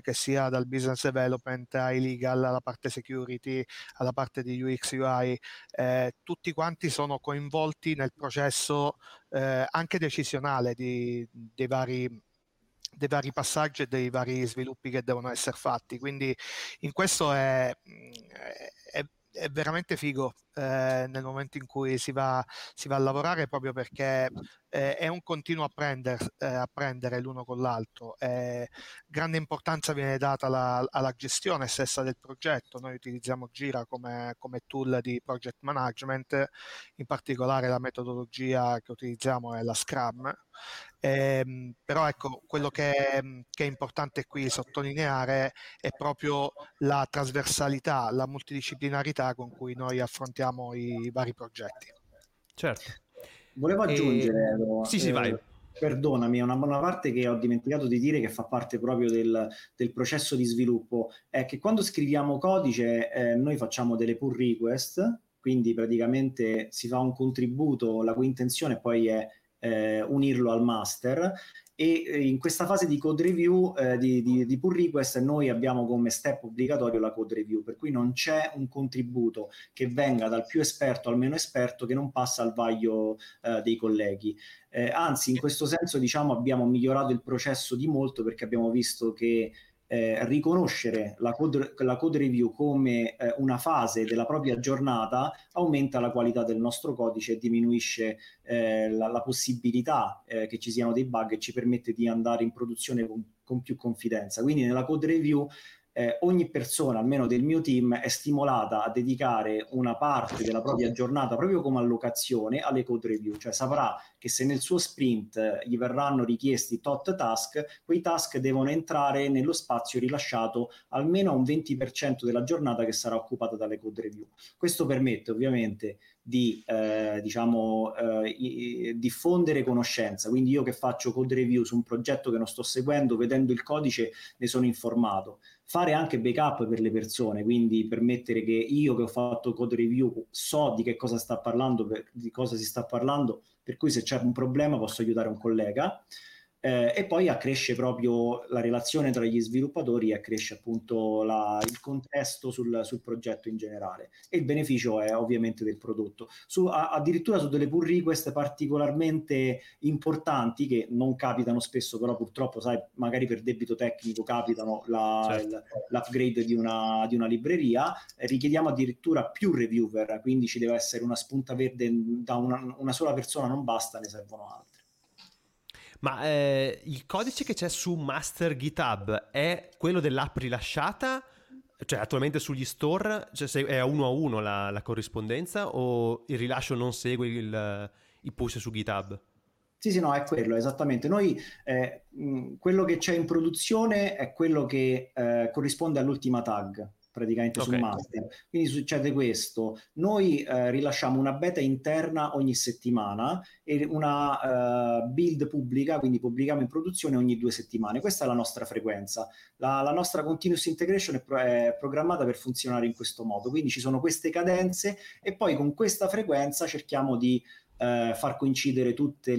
che sia dal business development ai legal, alla parte security, alla parte di UX UI, tutti quanti sono coinvolti nel processo anche decisionale di, dei vari dei vari passaggi e dei vari sviluppi che devono essere fatti. Quindi in questo è, è, è veramente figo eh, nel momento in cui si va, si va, a lavorare proprio perché eh, è un continuo apprendere, eh, apprendere l'uno con l'altro. grande importanza viene data alla, alla, gestione stessa del progetto. Noi utilizziamo Gira come, come, tool di project management, in particolare la metodologia che utilizziamo è la Scrum. Eh, però ecco, quello che che è, importante qui sottolineare è proprio la trasversalità, la multidisciplinarità con cui noi affrontiamo i vari progetti. Certo. Volevo aggiungere, e... sì, sì, eh, vai. Perdonami, una, una parte che ho dimenticato di dire che fa parte proprio del, del processo di sviluppo è che quando scriviamo codice eh, noi facciamo delle pull request, quindi praticamente si fa un contributo, la cui intenzione poi è eh, unirlo al master. E eh, in questa fase di code review eh, di, di, di, pull request noi abbiamo come step obbligatorio la code review per cui non c'è un contributo che venga dal più esperto al meno esperto che non passa al vaglio eh, dei colleghi. Eh, anzi in questo senso diciamo abbiamo migliorato il processo di molto perché abbiamo visto che eh, riconoscere la code, la code, review come eh, una fase della propria giornata aumenta la qualità del nostro codice e diminuisce eh, la, la, possibilità eh, che ci siano dei bug e ci permette di andare in produzione con, con più confidenza. Quindi nella code review eh, ogni persona, almeno del mio team, è stimolata a dedicare una parte della propria giornata, proprio come allocazione, alle code review, cioè saprà che se nel suo sprint gli verranno richiesti tot task, quei task devono entrare nello spazio rilasciato almeno a un 20% della giornata che sarà occupata dalle code review. Questo permette ovviamente di eh, diciamo, eh, diffondere conoscenza. Quindi io che faccio code review su un progetto che non sto seguendo, vedendo il codice ne sono informato. Fare anche backup per le persone, quindi permettere che io che ho fatto code review so di che cosa sta parlando, di cosa si sta parlando, per cui se c'è un problema posso aiutare un collega eh, e poi accresce proprio la relazione tra gli sviluppatori e accresce appunto la, il contesto sul, sul, progetto in generale e il beneficio è ovviamente del prodotto. Su, a, addirittura su delle pull request particolarmente importanti che non capitano spesso, però purtroppo sai, magari per debito tecnico capitano la, certo. l'upgrade di una, di una libreria, richiediamo addirittura più reviewer, quindi ci deve essere una spunta verde da una, una sola persona, non basta, ne servono altre. Ma eh, il codice che c'è su Master GitHub è quello dell'app rilasciata? Cioè attualmente sugli store cioè, è a uno a uno la, la, corrispondenza o il rilascio non segue il, il push su GitHub? Sì, sì, no, è quello, esattamente. Noi, eh, quello che c'è in produzione è quello che eh, corrisponde all'ultima tag praticamente okay. su master. Quindi succede questo, noi eh, rilasciamo una beta interna ogni settimana e una uh, build pubblica, quindi pubblichiamo in produzione ogni due settimane. Questa è la nostra frequenza. La, la nostra continuous integration è, pro- è, programmata per funzionare in questo modo, quindi ci sono queste cadenze e poi con questa frequenza cerchiamo di eh, far coincidere tutti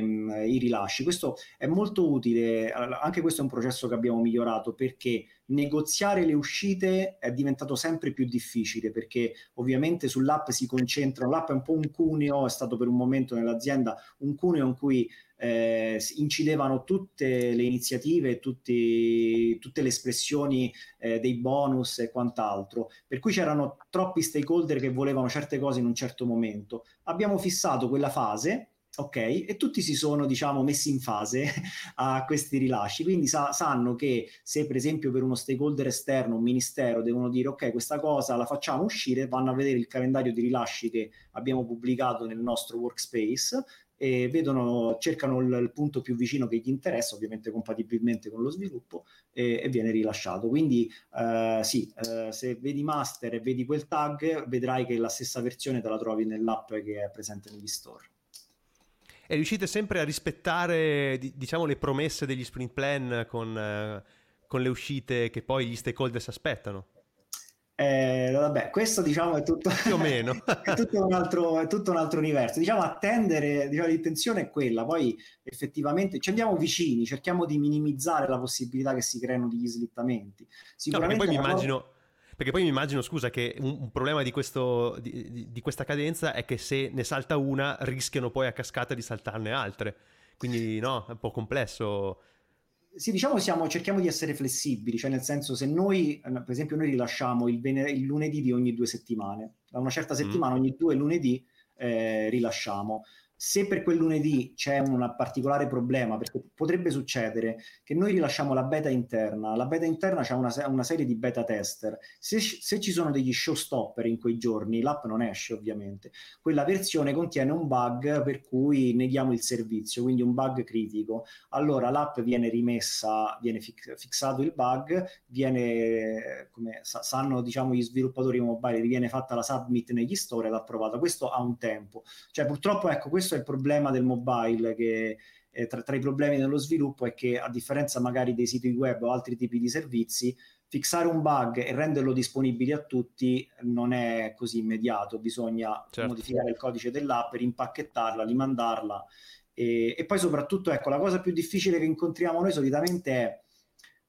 mm, i rilasci. Questo è molto utile, anche questo è un processo che abbiamo migliorato perché negoziare le uscite è diventato sempre più difficile perché ovviamente sull'app si concentrano, l'app è un po' un cuneo, è stato per un momento nell'azienda un cuneo in cui eh, incidevano tutte le iniziative, tutti, tutte le espressioni eh, dei bonus e quant'altro, per cui c'erano troppi stakeholder che volevano certe cose in un certo momento. Abbiamo fissato quella fase Ok, e tutti si sono, diciamo, messi in fase a questi rilasci, quindi sa- sanno che se per esempio per uno stakeholder esterno, un ministero, devono dire ok, questa cosa la facciamo uscire, vanno a vedere il calendario di rilasci che abbiamo pubblicato nel nostro workspace e vedono, cercano il, il punto più vicino che gli interessa, ovviamente compatibilmente con lo sviluppo, e, e viene rilasciato. Quindi eh, sì, eh, se vedi master e vedi quel tag, vedrai che la stessa versione te la trovi nell'app che è presente negli store e riuscite sempre a rispettare diciamo le promesse degli sprint plan con, eh, con le uscite che poi gli stakeholder si aspettano? Eh, vabbè, questo diciamo è tutto, più o meno è, tutto un altro, è tutto un altro universo. Diciamo attendere, diciamo, l'intenzione è quella, poi effettivamente ci andiamo vicini, cerchiamo di minimizzare la possibilità che si creino degli slittamenti. Sicuramente no, poi mi immagino perché poi mi immagino, scusa, che un, un problema di, questo, di, di, questa cadenza è che se ne salta una, rischiano poi a cascata di saltarne altre. Quindi no, è un po' complesso. Sì, diciamo siamo, cerchiamo di essere flessibili, cioè nel senso se noi, per esempio, noi rilasciamo il, vener- il lunedì di ogni due settimane, da una certa mm. settimana mm. ogni due lunedì eh, rilasciamo se per quel lunedì c'è un particolare problema, perché potrebbe succedere che noi rilasciamo la beta interna, la beta interna c'è una, una serie di beta tester, se, se, ci sono degli showstopper in quei giorni, l'app non esce ovviamente, quella versione contiene un bug per cui neghiamo il servizio, quindi un bug critico, allora l'app viene rimessa, viene fix, fissato il bug, viene, come sanno diciamo gli sviluppatori mobile, viene fatta la submit negli store ed approvata, questo ha un tempo, cioè purtroppo ecco questo questo è il problema del mobile che eh, tra, tra, i problemi dello sviluppo è che a differenza magari dei siti web o altri tipi di servizi, fissare un bug e renderlo disponibile a tutti non è così immediato, bisogna certo. modificare il codice dell'app, rimpacchettarla, rimandarla e, e, poi soprattutto ecco la cosa più difficile che incontriamo noi solitamente è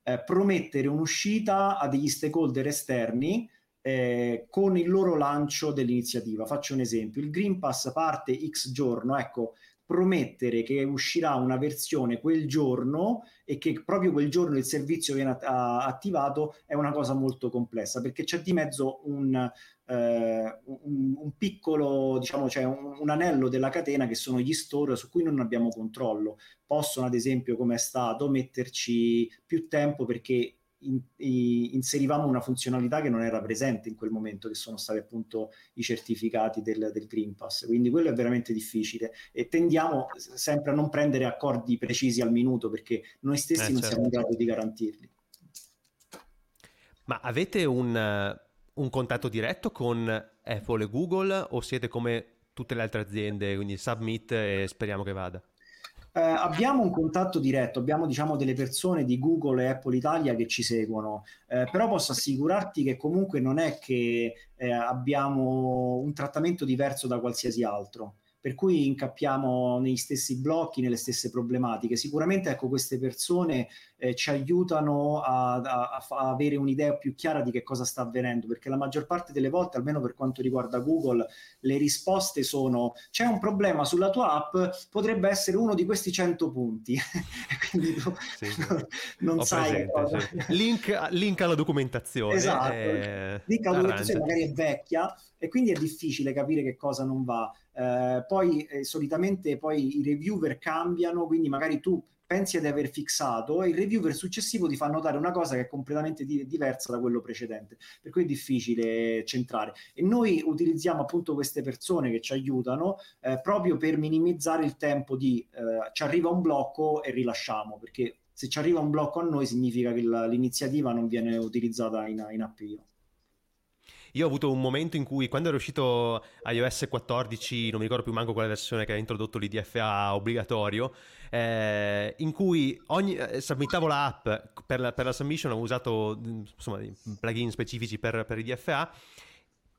eh, promettere un'uscita a degli stakeholder esterni eh, con il loro lancio dell'iniziativa. Faccio un esempio, il Green Pass parte X giorno, ecco, promettere che uscirà una versione quel giorno e che proprio quel giorno il servizio viene a- attivato è una cosa molto complessa perché c'è di mezzo un, eh, un, un piccolo, diciamo, cioè un, un, anello della catena che sono gli store su cui non abbiamo controllo. Possono, ad esempio, come è stato, metterci più tempo perché in, in, inserivamo una funzionalità che non era presente in quel momento, che sono stati appunto i certificati del, del, Green Pass. Quindi quello è veramente difficile e tendiamo sempre a non prendere accordi precisi al minuto perché noi stessi eh, non certo. siamo in grado di garantirli. Ma avete un, un contatto diretto con Apple e Google o siete come tutte le altre aziende, quindi submit e speriamo che vada? Eh, abbiamo un contatto diretto, abbiamo diciamo delle persone di Google e Apple Italia che ci seguono, eh, però posso assicurarti che comunque non è che eh, abbiamo un trattamento diverso da qualsiasi altro per cui incappiamo negli stessi blocchi, nelle stesse problematiche. Sicuramente ecco, queste persone eh, ci aiutano a, a, a, avere un'idea più chiara di che cosa sta avvenendo, perché la maggior parte delle volte, almeno per quanto riguarda Google, le risposte sono c'è un problema sulla tua app, potrebbe essere uno di questi 100 punti. Quindi tu sì, non sai presente, sì. link, link, alla documentazione. Esatto, eh, link alla documentazione magari è vecchia e quindi è difficile capire che cosa non va. Eh, poi eh, solitamente poi i reviewer cambiano, quindi magari tu pensi di aver fissato e il reviewer successivo ti fa notare una cosa che è completamente di- diversa da quello precedente, per cui è difficile centrare. E noi utilizziamo appunto queste persone che ci aiutano eh, proprio per minimizzare il tempo di eh, ci arriva un blocco e rilasciamo, perché se ci arriva un blocco a noi significa che la, l'iniziativa non viene utilizzata in, in appio. Io ho avuto un momento in cui, quando era uscito iOS 14, non mi ricordo più manco quale versione che ha introdotto l'IDFA obbligatorio, eh, in cui ogni, eh, submittavo l'app per la, per la submission, ho usato insomma, plugin specifici per, per IDFA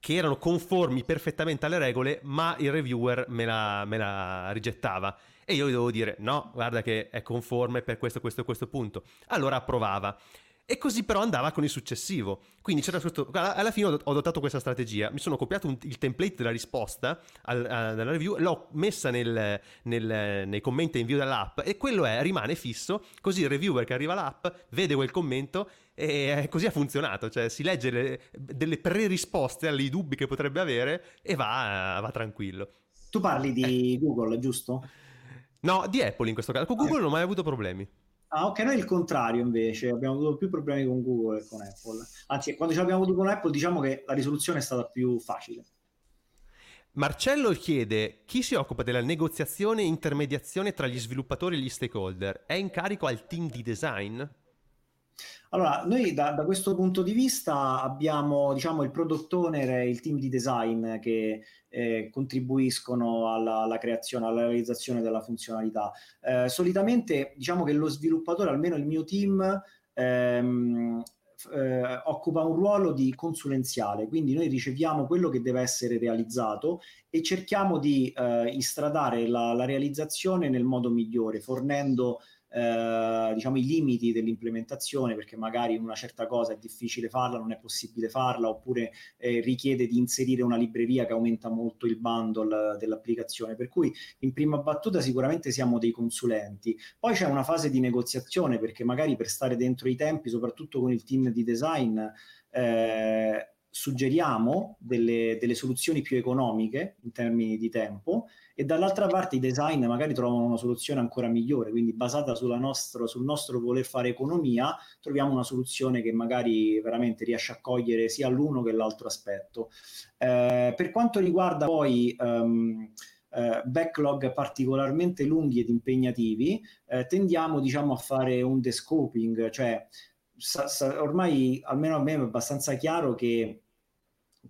che erano conformi perfettamente alle regole, ma il reviewer me la, me la rigettava. E io gli dovevo dire: no, guarda che è conforme per questo, questo e questo punto. Allora approvava. E così però andava con il successivo. Quindi c'era questo. Alla fine ho adottato questa strategia. Mi sono copiato un, il template della risposta al, a, della review, l'ho messa nel, nel, nei commenti invio dell'app e quello è, rimane fisso. Così il reviewer che arriva all'app vede quel commento e così ha funzionato. Cioè si legge le, delle pre-risposte ai dubbi che potrebbe avere e va, va tranquillo. Tu parli di eh. Google, giusto? No, di Apple in questo caso. Con Google non ho mai avuto problemi. Ah, ok, noi il contrario invece, abbiamo avuto più problemi con Google che con Apple. Anzi, quando ce l'abbiamo avuto con Apple, diciamo che la risoluzione è stata più facile. Marcello chiede chi si occupa della negoziazione e intermediazione tra gli sviluppatori e gli stakeholder. È in carico al team di design? Allora, noi da, da, questo punto di vista abbiamo diciamo, il product owner e il team di design che eh, contribuiscono alla, alla, creazione, alla realizzazione della funzionalità. Eh, solitamente diciamo che lo sviluppatore, almeno il mio team, ehm, eh, occupa un ruolo di consulenziale, quindi noi riceviamo quello che deve essere realizzato e cerchiamo di eh, istradare la, la realizzazione nel modo migliore, fornendo eh, diciamo, i limiti dell'implementazione, perché magari una certa cosa è difficile farla, non è possibile farla, oppure eh, richiede di inserire una libreria che aumenta molto il bundle dell'applicazione. Per cui in prima battuta sicuramente siamo dei consulenti. Poi c'è una fase di negoziazione, perché magari per stare dentro i tempi, soprattutto con il team di design, eh, suggeriamo delle, delle, soluzioni più economiche in termini di tempo e dall'altra parte i design magari trovano una soluzione ancora migliore, quindi basata nostro, sul nostro voler fare economia, troviamo una soluzione che magari veramente riesce a cogliere sia l'uno che l'altro aspetto. Eh, per quanto riguarda poi... Um, eh, backlog particolarmente lunghi ed impegnativi, eh, tendiamo diciamo a fare un descoping, cioè sa, sa, ormai almeno a me è abbastanza chiaro che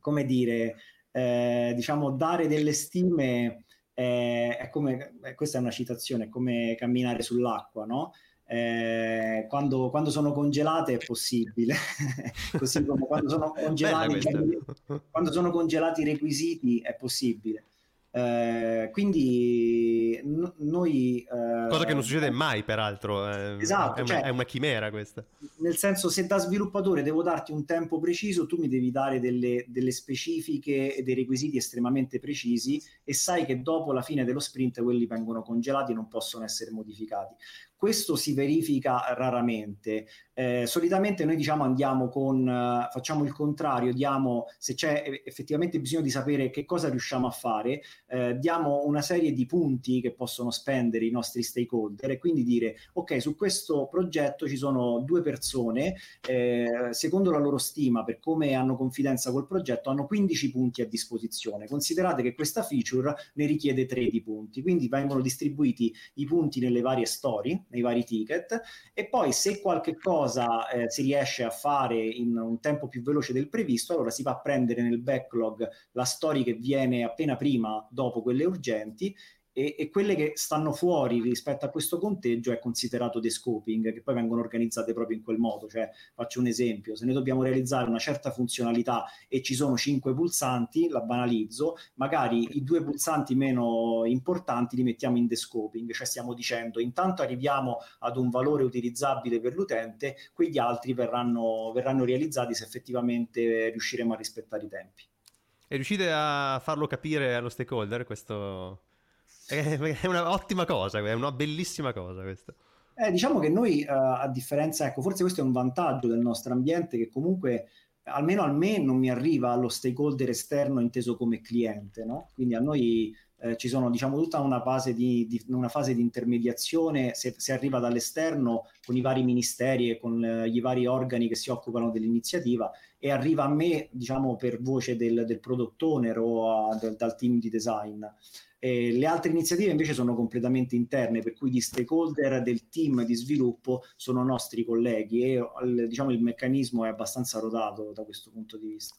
come dire, eh, diciamo, dare delle stime eh, è come, eh, questa è una citazione, è come camminare sull'acqua, no? Eh, quando, quando, sono congelate è possibile, così come quando sono, congelati, quando sono congelati i requisiti è possibile. Eh, quindi n- noi... Eh, Cosa che non succede mai, peraltro. Eh, esatto. È una, cioè, è una, chimera questa. Nel senso, se da sviluppatore devo darti un tempo preciso, tu mi devi dare delle, delle specifiche e dei requisiti estremamente precisi e sai che dopo la fine dello sprint quelli vengono congelati e non possono essere modificati questo si verifica raramente. Eh, solitamente noi diciamo andiamo con, uh, facciamo il contrario, diamo, se c'è effettivamente bisogno di sapere che cosa riusciamo a fare, eh, diamo una serie di punti che possono spendere i nostri stakeholder e quindi dire ok, su questo progetto ci sono due persone, eh, secondo la loro stima, per come hanno confidenza col progetto, hanno 15 punti a disposizione. Considerate che questa feature ne richiede 3 di punti, quindi vengono distribuiti i punti nelle varie storie, nei vari ticket. E poi se qualche cosa eh, si riesce a fare in un tempo più veloce del previsto, allora si va a prendere nel backlog la storia che viene appena prima dopo quelle urgenti e, e, quelle che stanno fuori rispetto a questo conteggio è considerato descoping, che poi vengono organizzate proprio in quel modo. Cioè, faccio un esempio, se noi dobbiamo realizzare una certa funzionalità e ci sono cinque pulsanti, la banalizzo, magari i due pulsanti meno importanti li mettiamo in descoping, cioè stiamo dicendo intanto arriviamo ad un valore utilizzabile per l'utente, quegli altri verranno, verranno realizzati se effettivamente riusciremo a rispettare i tempi. E riuscite a farlo capire allo stakeholder questo, è un'ottima cosa, è una bellissima cosa questa. Eh, diciamo che noi, uh, a differenza, ecco, forse questo è un vantaggio del nostro ambiente che comunque, almeno a me, non mi arriva allo stakeholder esterno inteso come cliente, no? Quindi a noi eh, ci sono, diciamo, tutta una fase di, di, una fase di intermediazione, se, se, arriva dall'esterno con i vari ministeri e con eh, i vari organi che si occupano dell'iniziativa e arriva a me, diciamo, per voce del, del product owner o a, del, dal team di design. Eh, le altre iniziative invece sono completamente interne, per cui gli stakeholder del team di sviluppo sono nostri colleghi e diciamo, il meccanismo è abbastanza rodato da questo punto di vista.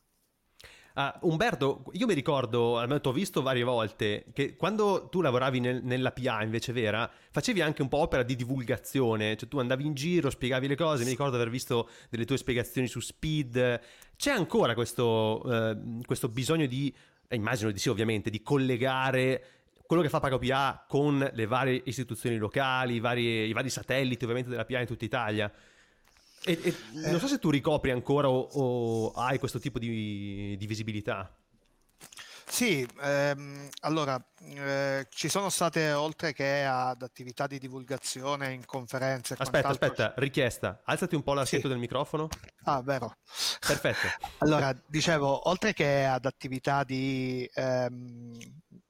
Uh, Umberto, io mi ricordo, almeno ti ho visto varie volte, che quando tu lavoravi nel, nella PA invece vera, facevi anche un po' opera di divulgazione, cioè tu andavi in giro, spiegavi le cose, mi ricordo aver visto delle tue spiegazioni su Speed. C'è ancora questo, uh, questo bisogno di, eh, immagino di sì ovviamente, di collegare quello che fa PagoPA con le varie istituzioni locali, i vari, i vari satelliti ovviamente della PA in tutta Italia. E, e eh. non so se tu ricopri ancora o, o hai questo tipo di, di visibilità. Sì, ehm, allora eh, ci sono state oltre che ad attività di divulgazione in conferenze. Aspetta, aspetta, richiesta, alzati un po' l'assetto sì. del microfono. Ah, vero. Perfetto. allora, dicevo, oltre che ad attività di ehm,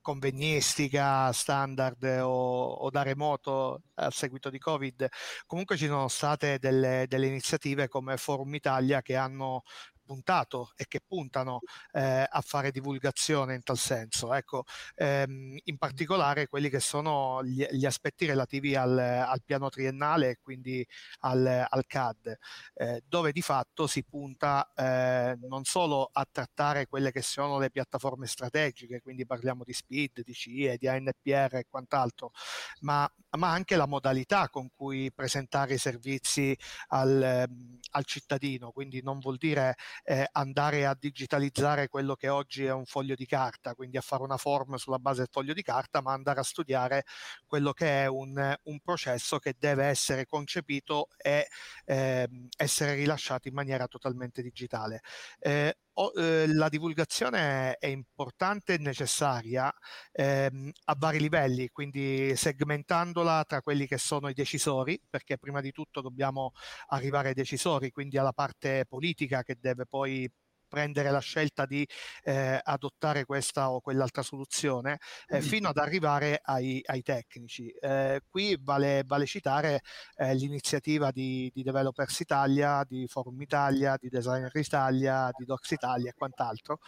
convegnistica standard o, o, da remoto a seguito di Covid, comunque ci sono state delle, delle iniziative come Forum Italia che hanno puntato e che puntano eh, a fare divulgazione in tal senso. Ecco, ehm, in particolare quelli che sono gli, gli aspetti relativi al, al, piano triennale e quindi al, al CAD, eh, dove di fatto si punta eh, non solo a trattare quelle che sono le piattaforme strategiche, quindi parliamo di SPID, di CIE, di ANPR e quant'altro, ma, ma anche la modalità con cui presentare i servizi al, al cittadino, quindi non vuol dire eh, andare a digitalizzare quello che oggi è un foglio di carta, quindi a fare una form sulla base del foglio di carta, ma andare a studiare quello che è un, un processo che deve essere concepito e eh, essere rilasciato in maniera totalmente digitale. Eh, eh, la divulgazione è importante e necessaria ehm, a vari livelli, quindi segmentandola tra quelli che sono i decisori, perché prima di tutto dobbiamo arrivare ai decisori, quindi alla parte politica che deve poi prendere la scelta di eh, adottare questa o quell'altra soluzione, eh, fino ad arrivare ai, ai tecnici. Eh, qui vale, vale citare eh, l'iniziativa di, di, Developers Italia, di Forum Italia, di Designer Italia, di Docs Italia e quant'altro,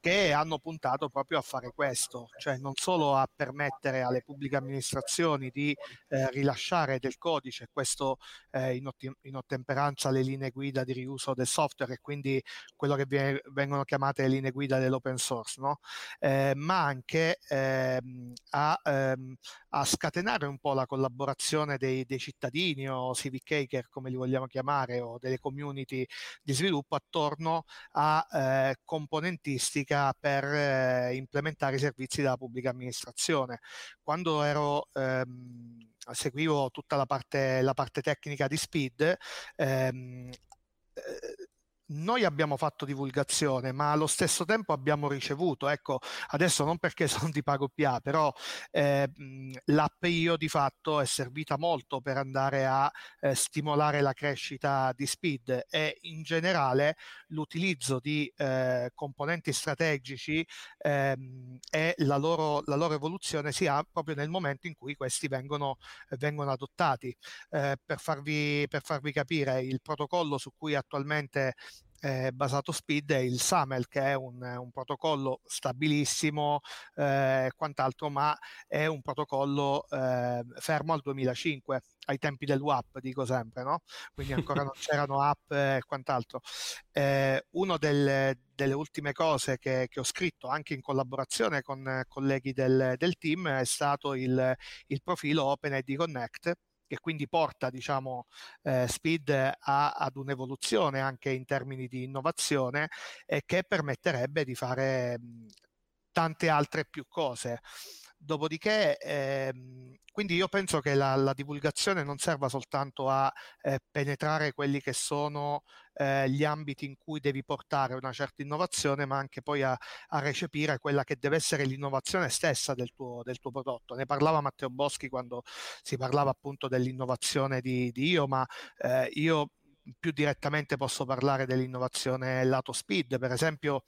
che hanno puntato proprio a fare questo, cioè non solo a permettere alle pubbliche amministrazioni di eh, rilasciare del codice, questo eh, in, otti- in, ottemperanza alle linee guida di riuso del software e quindi quello che viene, vengono chiamate le linee guida dell'open source, no? eh, ma anche ehm, a, ehm, a, scatenare un po' la collaborazione dei, dei cittadini o civic hacker come li vogliamo chiamare o delle community di sviluppo attorno a eh, componentistiche pubblica per eh, implementare i servizi della pubblica amministrazione. Quando ero, ehm, seguivo tutta la parte, la parte, tecnica di SPID, ehm, eh, noi abbiamo fatto divulgazione, ma allo stesso tempo abbiamo ricevuto, ecco, adesso non perché sono di PagoPA, però eh, l'app io di fatto è servita molto per andare a eh, stimolare la crescita di Speed e in generale l'utilizzo di eh, componenti strategici ehm, e la loro, la loro, evoluzione si ha proprio nel momento in cui questi vengono, vengono adottati. Eh, per farvi, per farvi capire, il protocollo su cui attualmente eh, basato Speed è il SAML che è un, un protocollo stabilissimo e eh, quant'altro ma è un protocollo eh, fermo al 2005 ai tempi del WAP dico sempre no? quindi ancora non c'erano app e quant'altro eh, una delle, delle, ultime cose che, che, ho scritto anche in collaborazione con colleghi del, del team è stato il, il profilo OpenID Connect che quindi porta diciamo, eh, Speed a, ad un'evoluzione anche in termini di innovazione e che permetterebbe di fare mh, tante altre più cose. Dopodiché, ehm, quindi io penso che la, la, divulgazione non serva soltanto a eh, penetrare quelli che sono eh, gli ambiti in cui devi portare una certa innovazione, ma anche poi a, a recepire quella che deve essere l'innovazione stessa del tuo, del tuo, prodotto. Ne parlava Matteo Boschi quando si parlava appunto dell'innovazione di, di Io, ma eh, io più direttamente posso parlare dell'innovazione lato speed, per esempio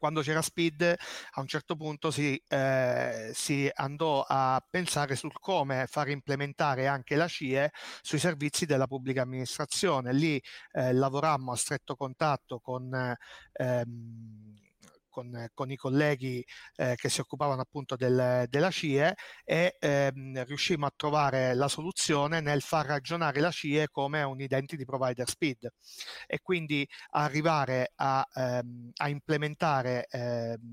quando c'era Speed a un certo punto si, eh, si, andò a pensare sul come far implementare anche la CIE sui servizi della pubblica amministrazione. Lì eh, lavorammo a stretto contatto con ehm, con, con i colleghi eh, che si occupavano appunto del, della CIE e ehm, riuscimmo a trovare la soluzione nel far ragionare la CIE come un identity provider speed e quindi arrivare a, ehm, a implementare ehm,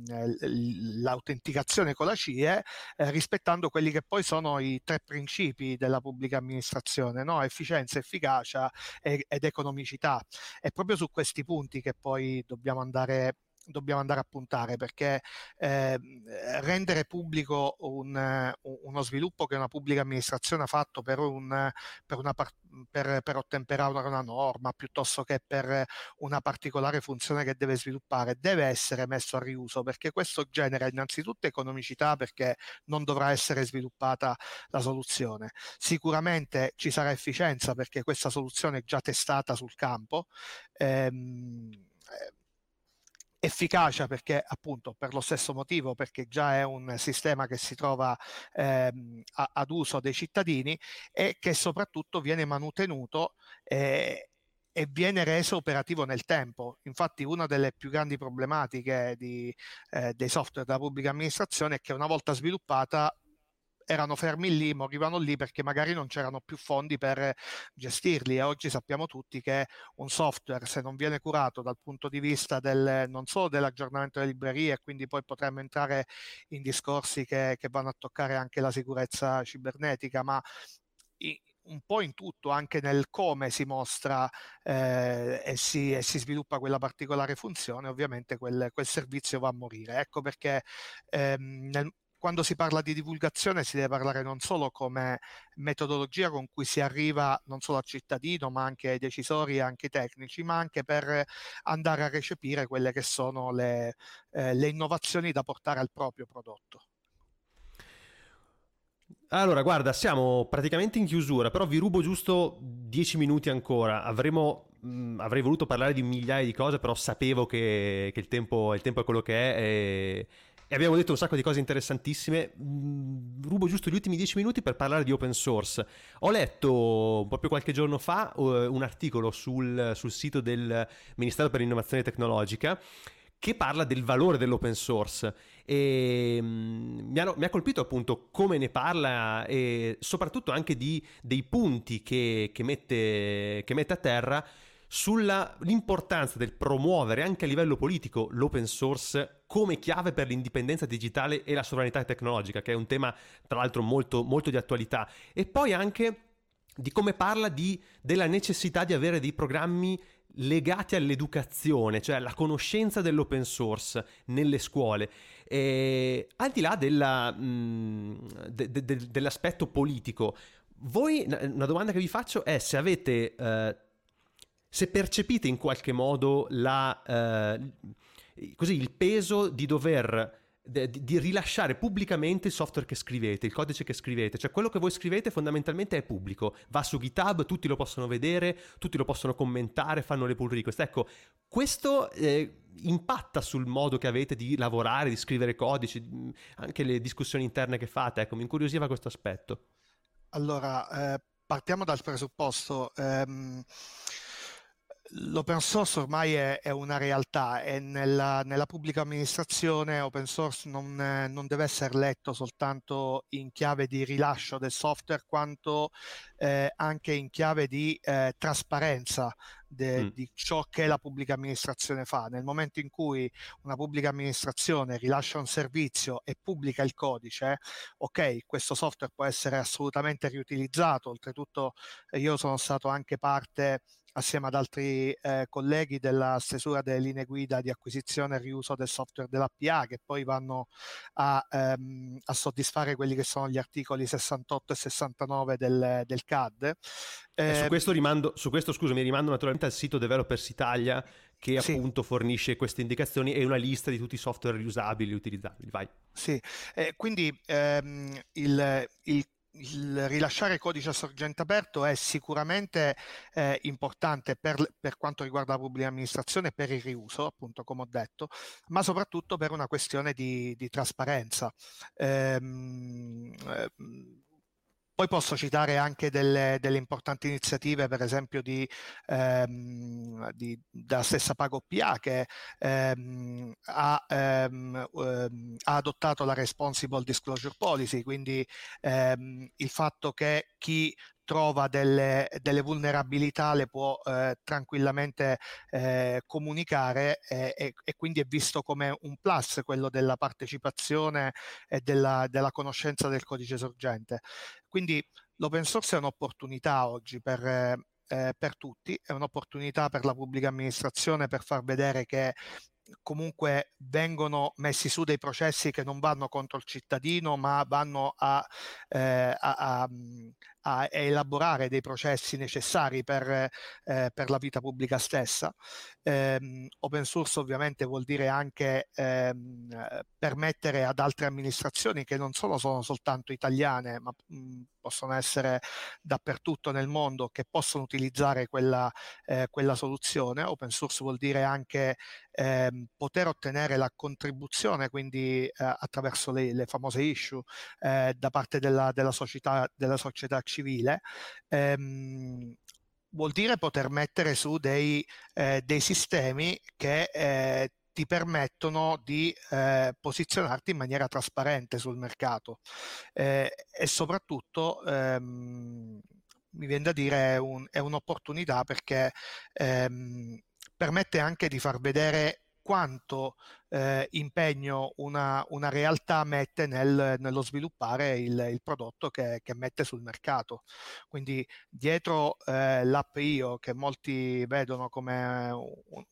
l'autenticazione con la CIE eh, rispettando quelli che poi sono i tre principi della pubblica amministrazione, no? efficienza, efficacia ed economicità. È proprio su questi punti che poi dobbiamo andare dobbiamo andare a puntare perché eh, rendere pubblico un, uno sviluppo che una pubblica amministrazione ha fatto per, un, per, una, per, per ottemperare una norma piuttosto che per una particolare funzione che deve sviluppare deve essere messo a riuso perché questo genera innanzitutto economicità perché non dovrà essere sviluppata la soluzione. Sicuramente ci sarà efficienza perché questa soluzione è già testata sul campo. Ehm, efficacia perché appunto per lo stesso motivo perché già è un sistema che si trova ehm, a, ad uso dei cittadini e che soprattutto viene manutenuto eh, e viene reso operativo nel tempo. Infatti una delle più grandi problematiche di, eh, dei software della pubblica amministrazione è che una volta sviluppata erano fermi lì, morivano lì perché magari non c'erano più fondi per gestirli e oggi sappiamo tutti che un software se non viene curato dal punto di vista del, non solo dell'aggiornamento delle librerie, quindi poi potremmo entrare in discorsi che, che vanno a toccare anche la sicurezza cibernetica, ma un po' in tutto, anche nel come si mostra eh, e, si, e, si, sviluppa quella particolare funzione, ovviamente quel, quel servizio va a morire. Ecco perché ehm, nel, quando si parla di divulgazione si deve parlare non solo come metodologia con cui si arriva non solo al cittadino, ma anche ai decisori e anche ai tecnici, ma anche per andare a recepire quelle che sono le, eh, le innovazioni da portare al proprio prodotto. Allora, guarda, siamo praticamente in chiusura, però vi rubo giusto dieci minuti ancora. Avremo, mh, avrei voluto parlare di migliaia di cose, però sapevo che, che il, tempo, il, tempo, è quello che è e, e abbiamo detto un sacco di cose interessantissime. Mm, rubo giusto gli ultimi dieci minuti per parlare di open source. Ho letto proprio qualche giorno fa uh, un articolo sul, sul sito del Ministero per l'Innovazione Tecnologica che parla del valore dell'open source e um, mi, hanno, mi, ha colpito appunto come ne parla e soprattutto anche di, dei punti che, che, mette, che mette a terra sull'importanza del promuovere anche a livello politico l'open source come chiave per l'indipendenza digitale e la sovranità tecnologica, che è un tema tra l'altro molto, molto di attualità, e poi anche di come parla di, della necessità di avere dei programmi legati all'educazione, cioè alla conoscenza dell'open source nelle scuole, e, al di là della, mh, de, de, de, dell'aspetto politico. Voi, una domanda che vi faccio è se avete... Eh, se percepite in qualche modo la, eh, così, il peso di dover di, di rilasciare pubblicamente il software che scrivete, il codice che scrivete, cioè quello che voi scrivete fondamentalmente è pubblico, va su GitHub, tutti lo possono vedere, tutti lo possono commentare, fanno le pull request. Ecco, questo eh, impatta sul modo che avete di lavorare, di scrivere codici, anche le discussioni interne che fate, ecco, mi incuriosiva questo aspetto. Allora, eh, partiamo dal presupposto. Ehm l'open source ormai è, è, una realtà e nella, nella, pubblica amministrazione open source non, non, deve essere letto soltanto in chiave di rilascio del software quanto eh, anche in chiave di eh, trasparenza de, mm. di ciò che la pubblica amministrazione fa. Nel momento in cui una pubblica amministrazione rilascia un servizio e pubblica il codice, ok, questo software può essere assolutamente riutilizzato. Oltretutto io sono stato anche parte assieme ad altri eh, colleghi della stesura delle linee guida di acquisizione e riuso del software dell'APA che poi vanno a, ehm, a soddisfare quelli che sono gli articoli 68 e 69 del, del CAD. Eh, su, questo rimando, su questo scusami, rimando naturalmente al sito Developers Italia che sì. appunto fornisce queste indicazioni e una lista di tutti i software riusabili e utilizzabili. Vai. Sì, eh, quindi ehm, il, il il rilasciare codice a sorgente aperto è sicuramente eh, importante per, per, quanto riguarda la pubblica amministrazione per il riuso, appunto come ho detto, ma soprattutto per una questione di, di trasparenza. Ehm, eh, poi posso citare anche delle, delle importanti iniziative, per esempio di, ehm, di, della stessa Pago PA che ehm, ha, ehm, ehm, ha, adottato la Responsible Disclosure Policy, quindi ehm, il fatto che chi trova delle, delle vulnerabilità le può eh, tranquillamente eh, comunicare e, e, e, quindi è visto come un plus quello della partecipazione e della, della conoscenza del codice sorgente. Quindi l'open source è un'opportunità oggi per, eh, per tutti, è un'opportunità per la pubblica amministrazione per far vedere che comunque vengono messi su dei processi che non vanno contro il cittadino ma vanno a, eh, a, a, a elaborare dei processi necessari per, eh, per la vita pubblica stessa. Eh, open source ovviamente vuol dire anche ehm, permettere ad altre amministrazioni che non solo sono soltanto italiane, ma mh, possono essere dappertutto nel mondo, che possono utilizzare quella, eh, quella soluzione. Open source vuol dire anche ehm, poter ottenere la contribuzione, quindi eh, attraverso le, le, famose issue, eh, da parte della, della società, della società civile, ehm, vuol dire poter mettere su dei, eh, dei sistemi che eh, ti permettono di eh, posizionarti in maniera trasparente sul mercato. Eh, e soprattutto ehm, mi viene da dire un, è un'opportunità perché ehm, permette anche di far vedere quanto eh, impegno una, una, realtà mette nel, nello sviluppare il, il prodotto che, che, mette sul mercato. Quindi dietro eh, l'app IO, che molti vedono come un,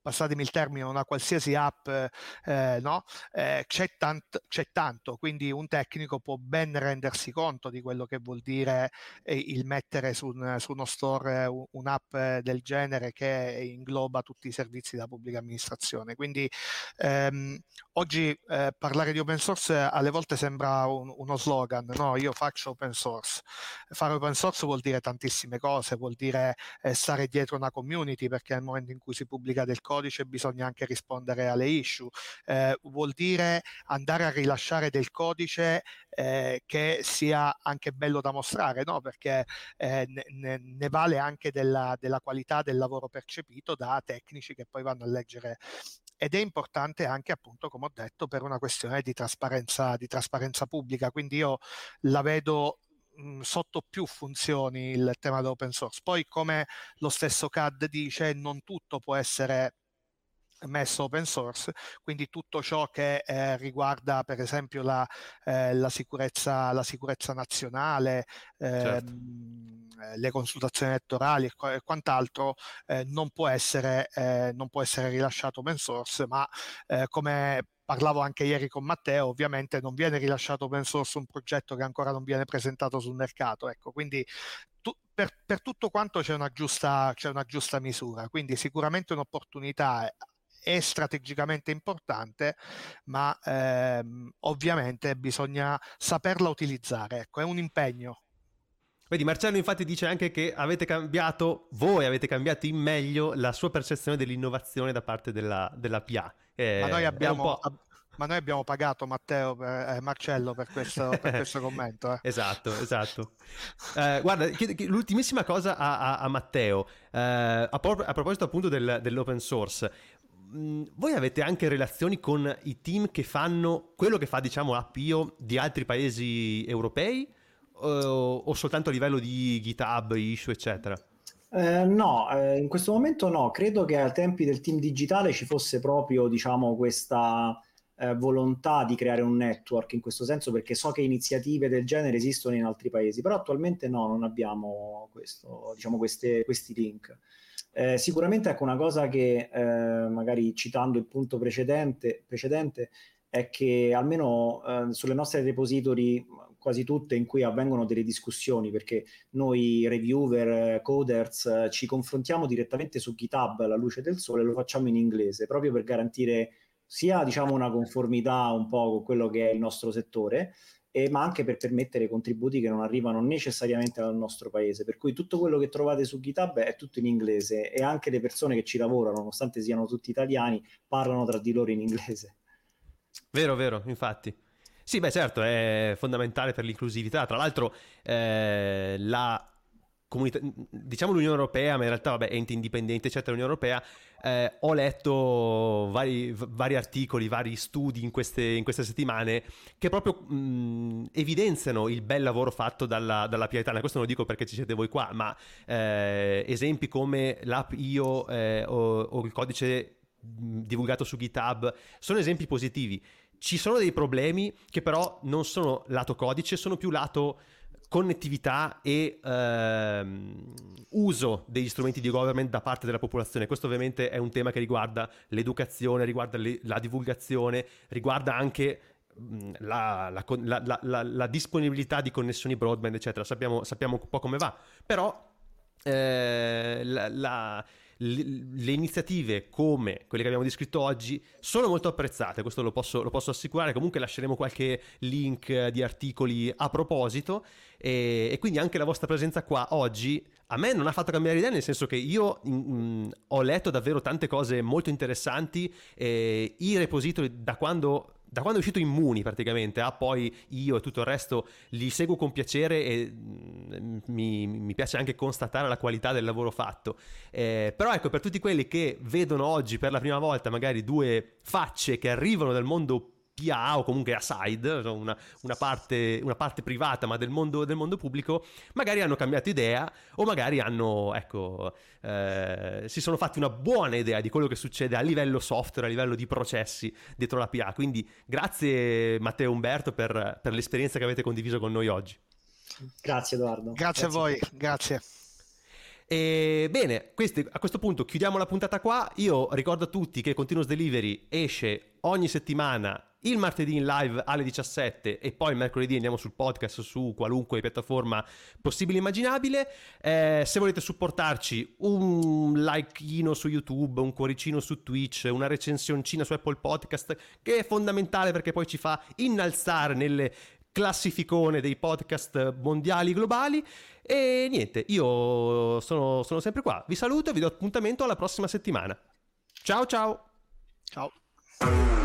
passatemi il termine, una qualsiasi app, eh, no? eh, c'è, tant- c'è, tanto, quindi un tecnico può ben rendersi conto di quello che vuol dire eh, il mettere su, un, su uno store un'app del genere che ingloba tutti i servizi della pubblica amministrazione. Quindi ehm, oggi eh, parlare di open source alle volte sembra un, uno slogan, no? Io faccio open source. Fare open source vuol dire tantissime cose, vuol dire eh, stare dietro una community perché nel momento in cui si pubblica del codice bisogna anche rispondere alle issue, eh, vuol dire andare a rilasciare del codice eh, che sia anche bello da mostrare, no? perché eh, ne, ne, vale anche della, della qualità del lavoro percepito da tecnici che poi vanno a leggere. Ed è importante anche appunto come ho detto per una questione di trasparenza, di trasparenza pubblica. Quindi io la vedo sotto più funzioni il tema dell'open source. Poi come lo stesso CAD dice non tutto può essere messo open source, quindi tutto ciò che eh, riguarda per esempio la, eh, la, sicurezza, la sicurezza nazionale, certo. ehm, eh, le consultazioni elettorali e, qu- e quant'altro eh, non può, essere, eh, non, può essere, rilasciato open source, ma eh, come parlavo anche ieri con Matteo, ovviamente non viene rilasciato open source un progetto che ancora non viene presentato sul mercato, ecco, quindi per, per, tutto quanto c'è una, giusta, c'è una giusta misura, quindi sicuramente un'opportunità è strategicamente importante, ma ehm, ovviamente bisogna saperla utilizzare. Ecco, è un impegno. Vedi, Marcello infatti dice anche che avete cambiato, voi avete cambiato in meglio la sua percezione dell'innovazione da parte della, della PA. Eh, ma noi abbiamo, ma noi abbiamo pagato Matteo per, eh, Marcello per questo, per questo commento. Eh. esatto, esatto. Eh, guarda, l'ultimissima cosa a, a, a Matteo, eh, a, pro- a, proposito appunto del, dell'open source, mh, voi avete anche relazioni con i team che fanno quello che fa, diciamo, Appio di altri paesi europei o, o soltanto a livello di GitHub, issue, eccetera? Eh, no, eh, in questo momento no, credo che ai tempi del team digitale ci fosse proprio, diciamo, questa eh, volontà di creare un network in questo senso perché so che iniziative del genere esistono in altri paesi, però attualmente no, non abbiamo questo, diciamo, queste, questi link. Eh, sicuramente ecco una cosa che eh, magari citando il punto precedente, precedente è che almeno eh, sulle nostre repository quasi tutte in cui avvengono delle discussioni perché noi reviewer, coders ci confrontiamo direttamente su GitHub alla luce del sole lo facciamo in inglese proprio per garantire sia diciamo, una conformità un po' con quello che è il nostro settore, eh, ma anche per permettere contributi che non arrivano necessariamente dal nostro paese. Per cui tutto quello che trovate su GitHub è tutto in inglese e anche le persone che ci lavorano, nonostante siano tutti italiani, parlano tra di loro in inglese. Vero, vero, infatti. Sì, beh, certo, è fondamentale per l'inclusività. Tra l'altro, eh, la comunità, diciamo l'Unione Europea, ma in realtà vabbè, ente indipendente, eccetera, l'Unione Europea, eh, ho letto vari, vari, articoli, vari studi in queste, in queste settimane che proprio mh, evidenziano il bel lavoro fatto dalla, dalla PIA Italia. Questo non lo dico perché ci siete voi qua, ma eh, esempi come l'app IO eh, o, o il codice divulgato su GitHub sono esempi positivi. Ci sono dei problemi che però non sono lato codice, sono più lato connettività e ehm, uso degli strumenti di government da parte della popolazione. Questo ovviamente è un tema che riguarda l'educazione, riguarda le, la divulgazione, riguarda anche la, la, la, la, disponibilità di connessioni broadband, eccetera. Sappiamo, sappiamo un po' come va, però eh, la, le iniziative come quelle che abbiamo descritto oggi sono molto apprezzate, questo lo posso, lo posso assicurare, comunque lasceremo qualche link di articoli a proposito. E, e, quindi anche la vostra presenza qua oggi a me non ha fatto cambiare idea, nel senso che io mh, mm, ho letto davvero tante cose molto interessanti, e i repository da quando da quando è uscito Immuni praticamente a poi io e tutto il resto li seguo con piacere e mm, mi, mi piace anche constatare la qualità del lavoro fatto. Eh, però ecco, per tutti quelli che vedono oggi per la prima volta magari due facce che arrivano dal mondo PA o comunque aside, una, una, parte, una parte, privata ma del mondo, del mondo, pubblico, magari hanno cambiato idea o magari hanno, ecco, eh, si sono fatti una buona idea di quello che succede a livello software, a livello di processi dietro la PA. Quindi grazie Matteo e Umberto per, per l'esperienza che avete condiviso con noi oggi. Grazie Edoardo. Grazie, grazie. a voi, grazie. E bene, questi, a questo punto chiudiamo la puntata qua. Io ricordo a tutti che Continuous Delivery esce ogni settimana il martedì in live alle 17 e poi mercoledì andiamo sul podcast su qualunque piattaforma possibile e immaginabile. Eh, se volete supportarci, un likeino su YouTube, un cuoricino su Twitch, una recensioncina su Apple Podcast, che è fondamentale perché poi ci fa innalzare nelle classificone dei podcast mondiali globali. E niente, io sono, sono sempre qua. Vi saluto e vi do appuntamento alla prossima settimana. Ciao ciao! Ciao!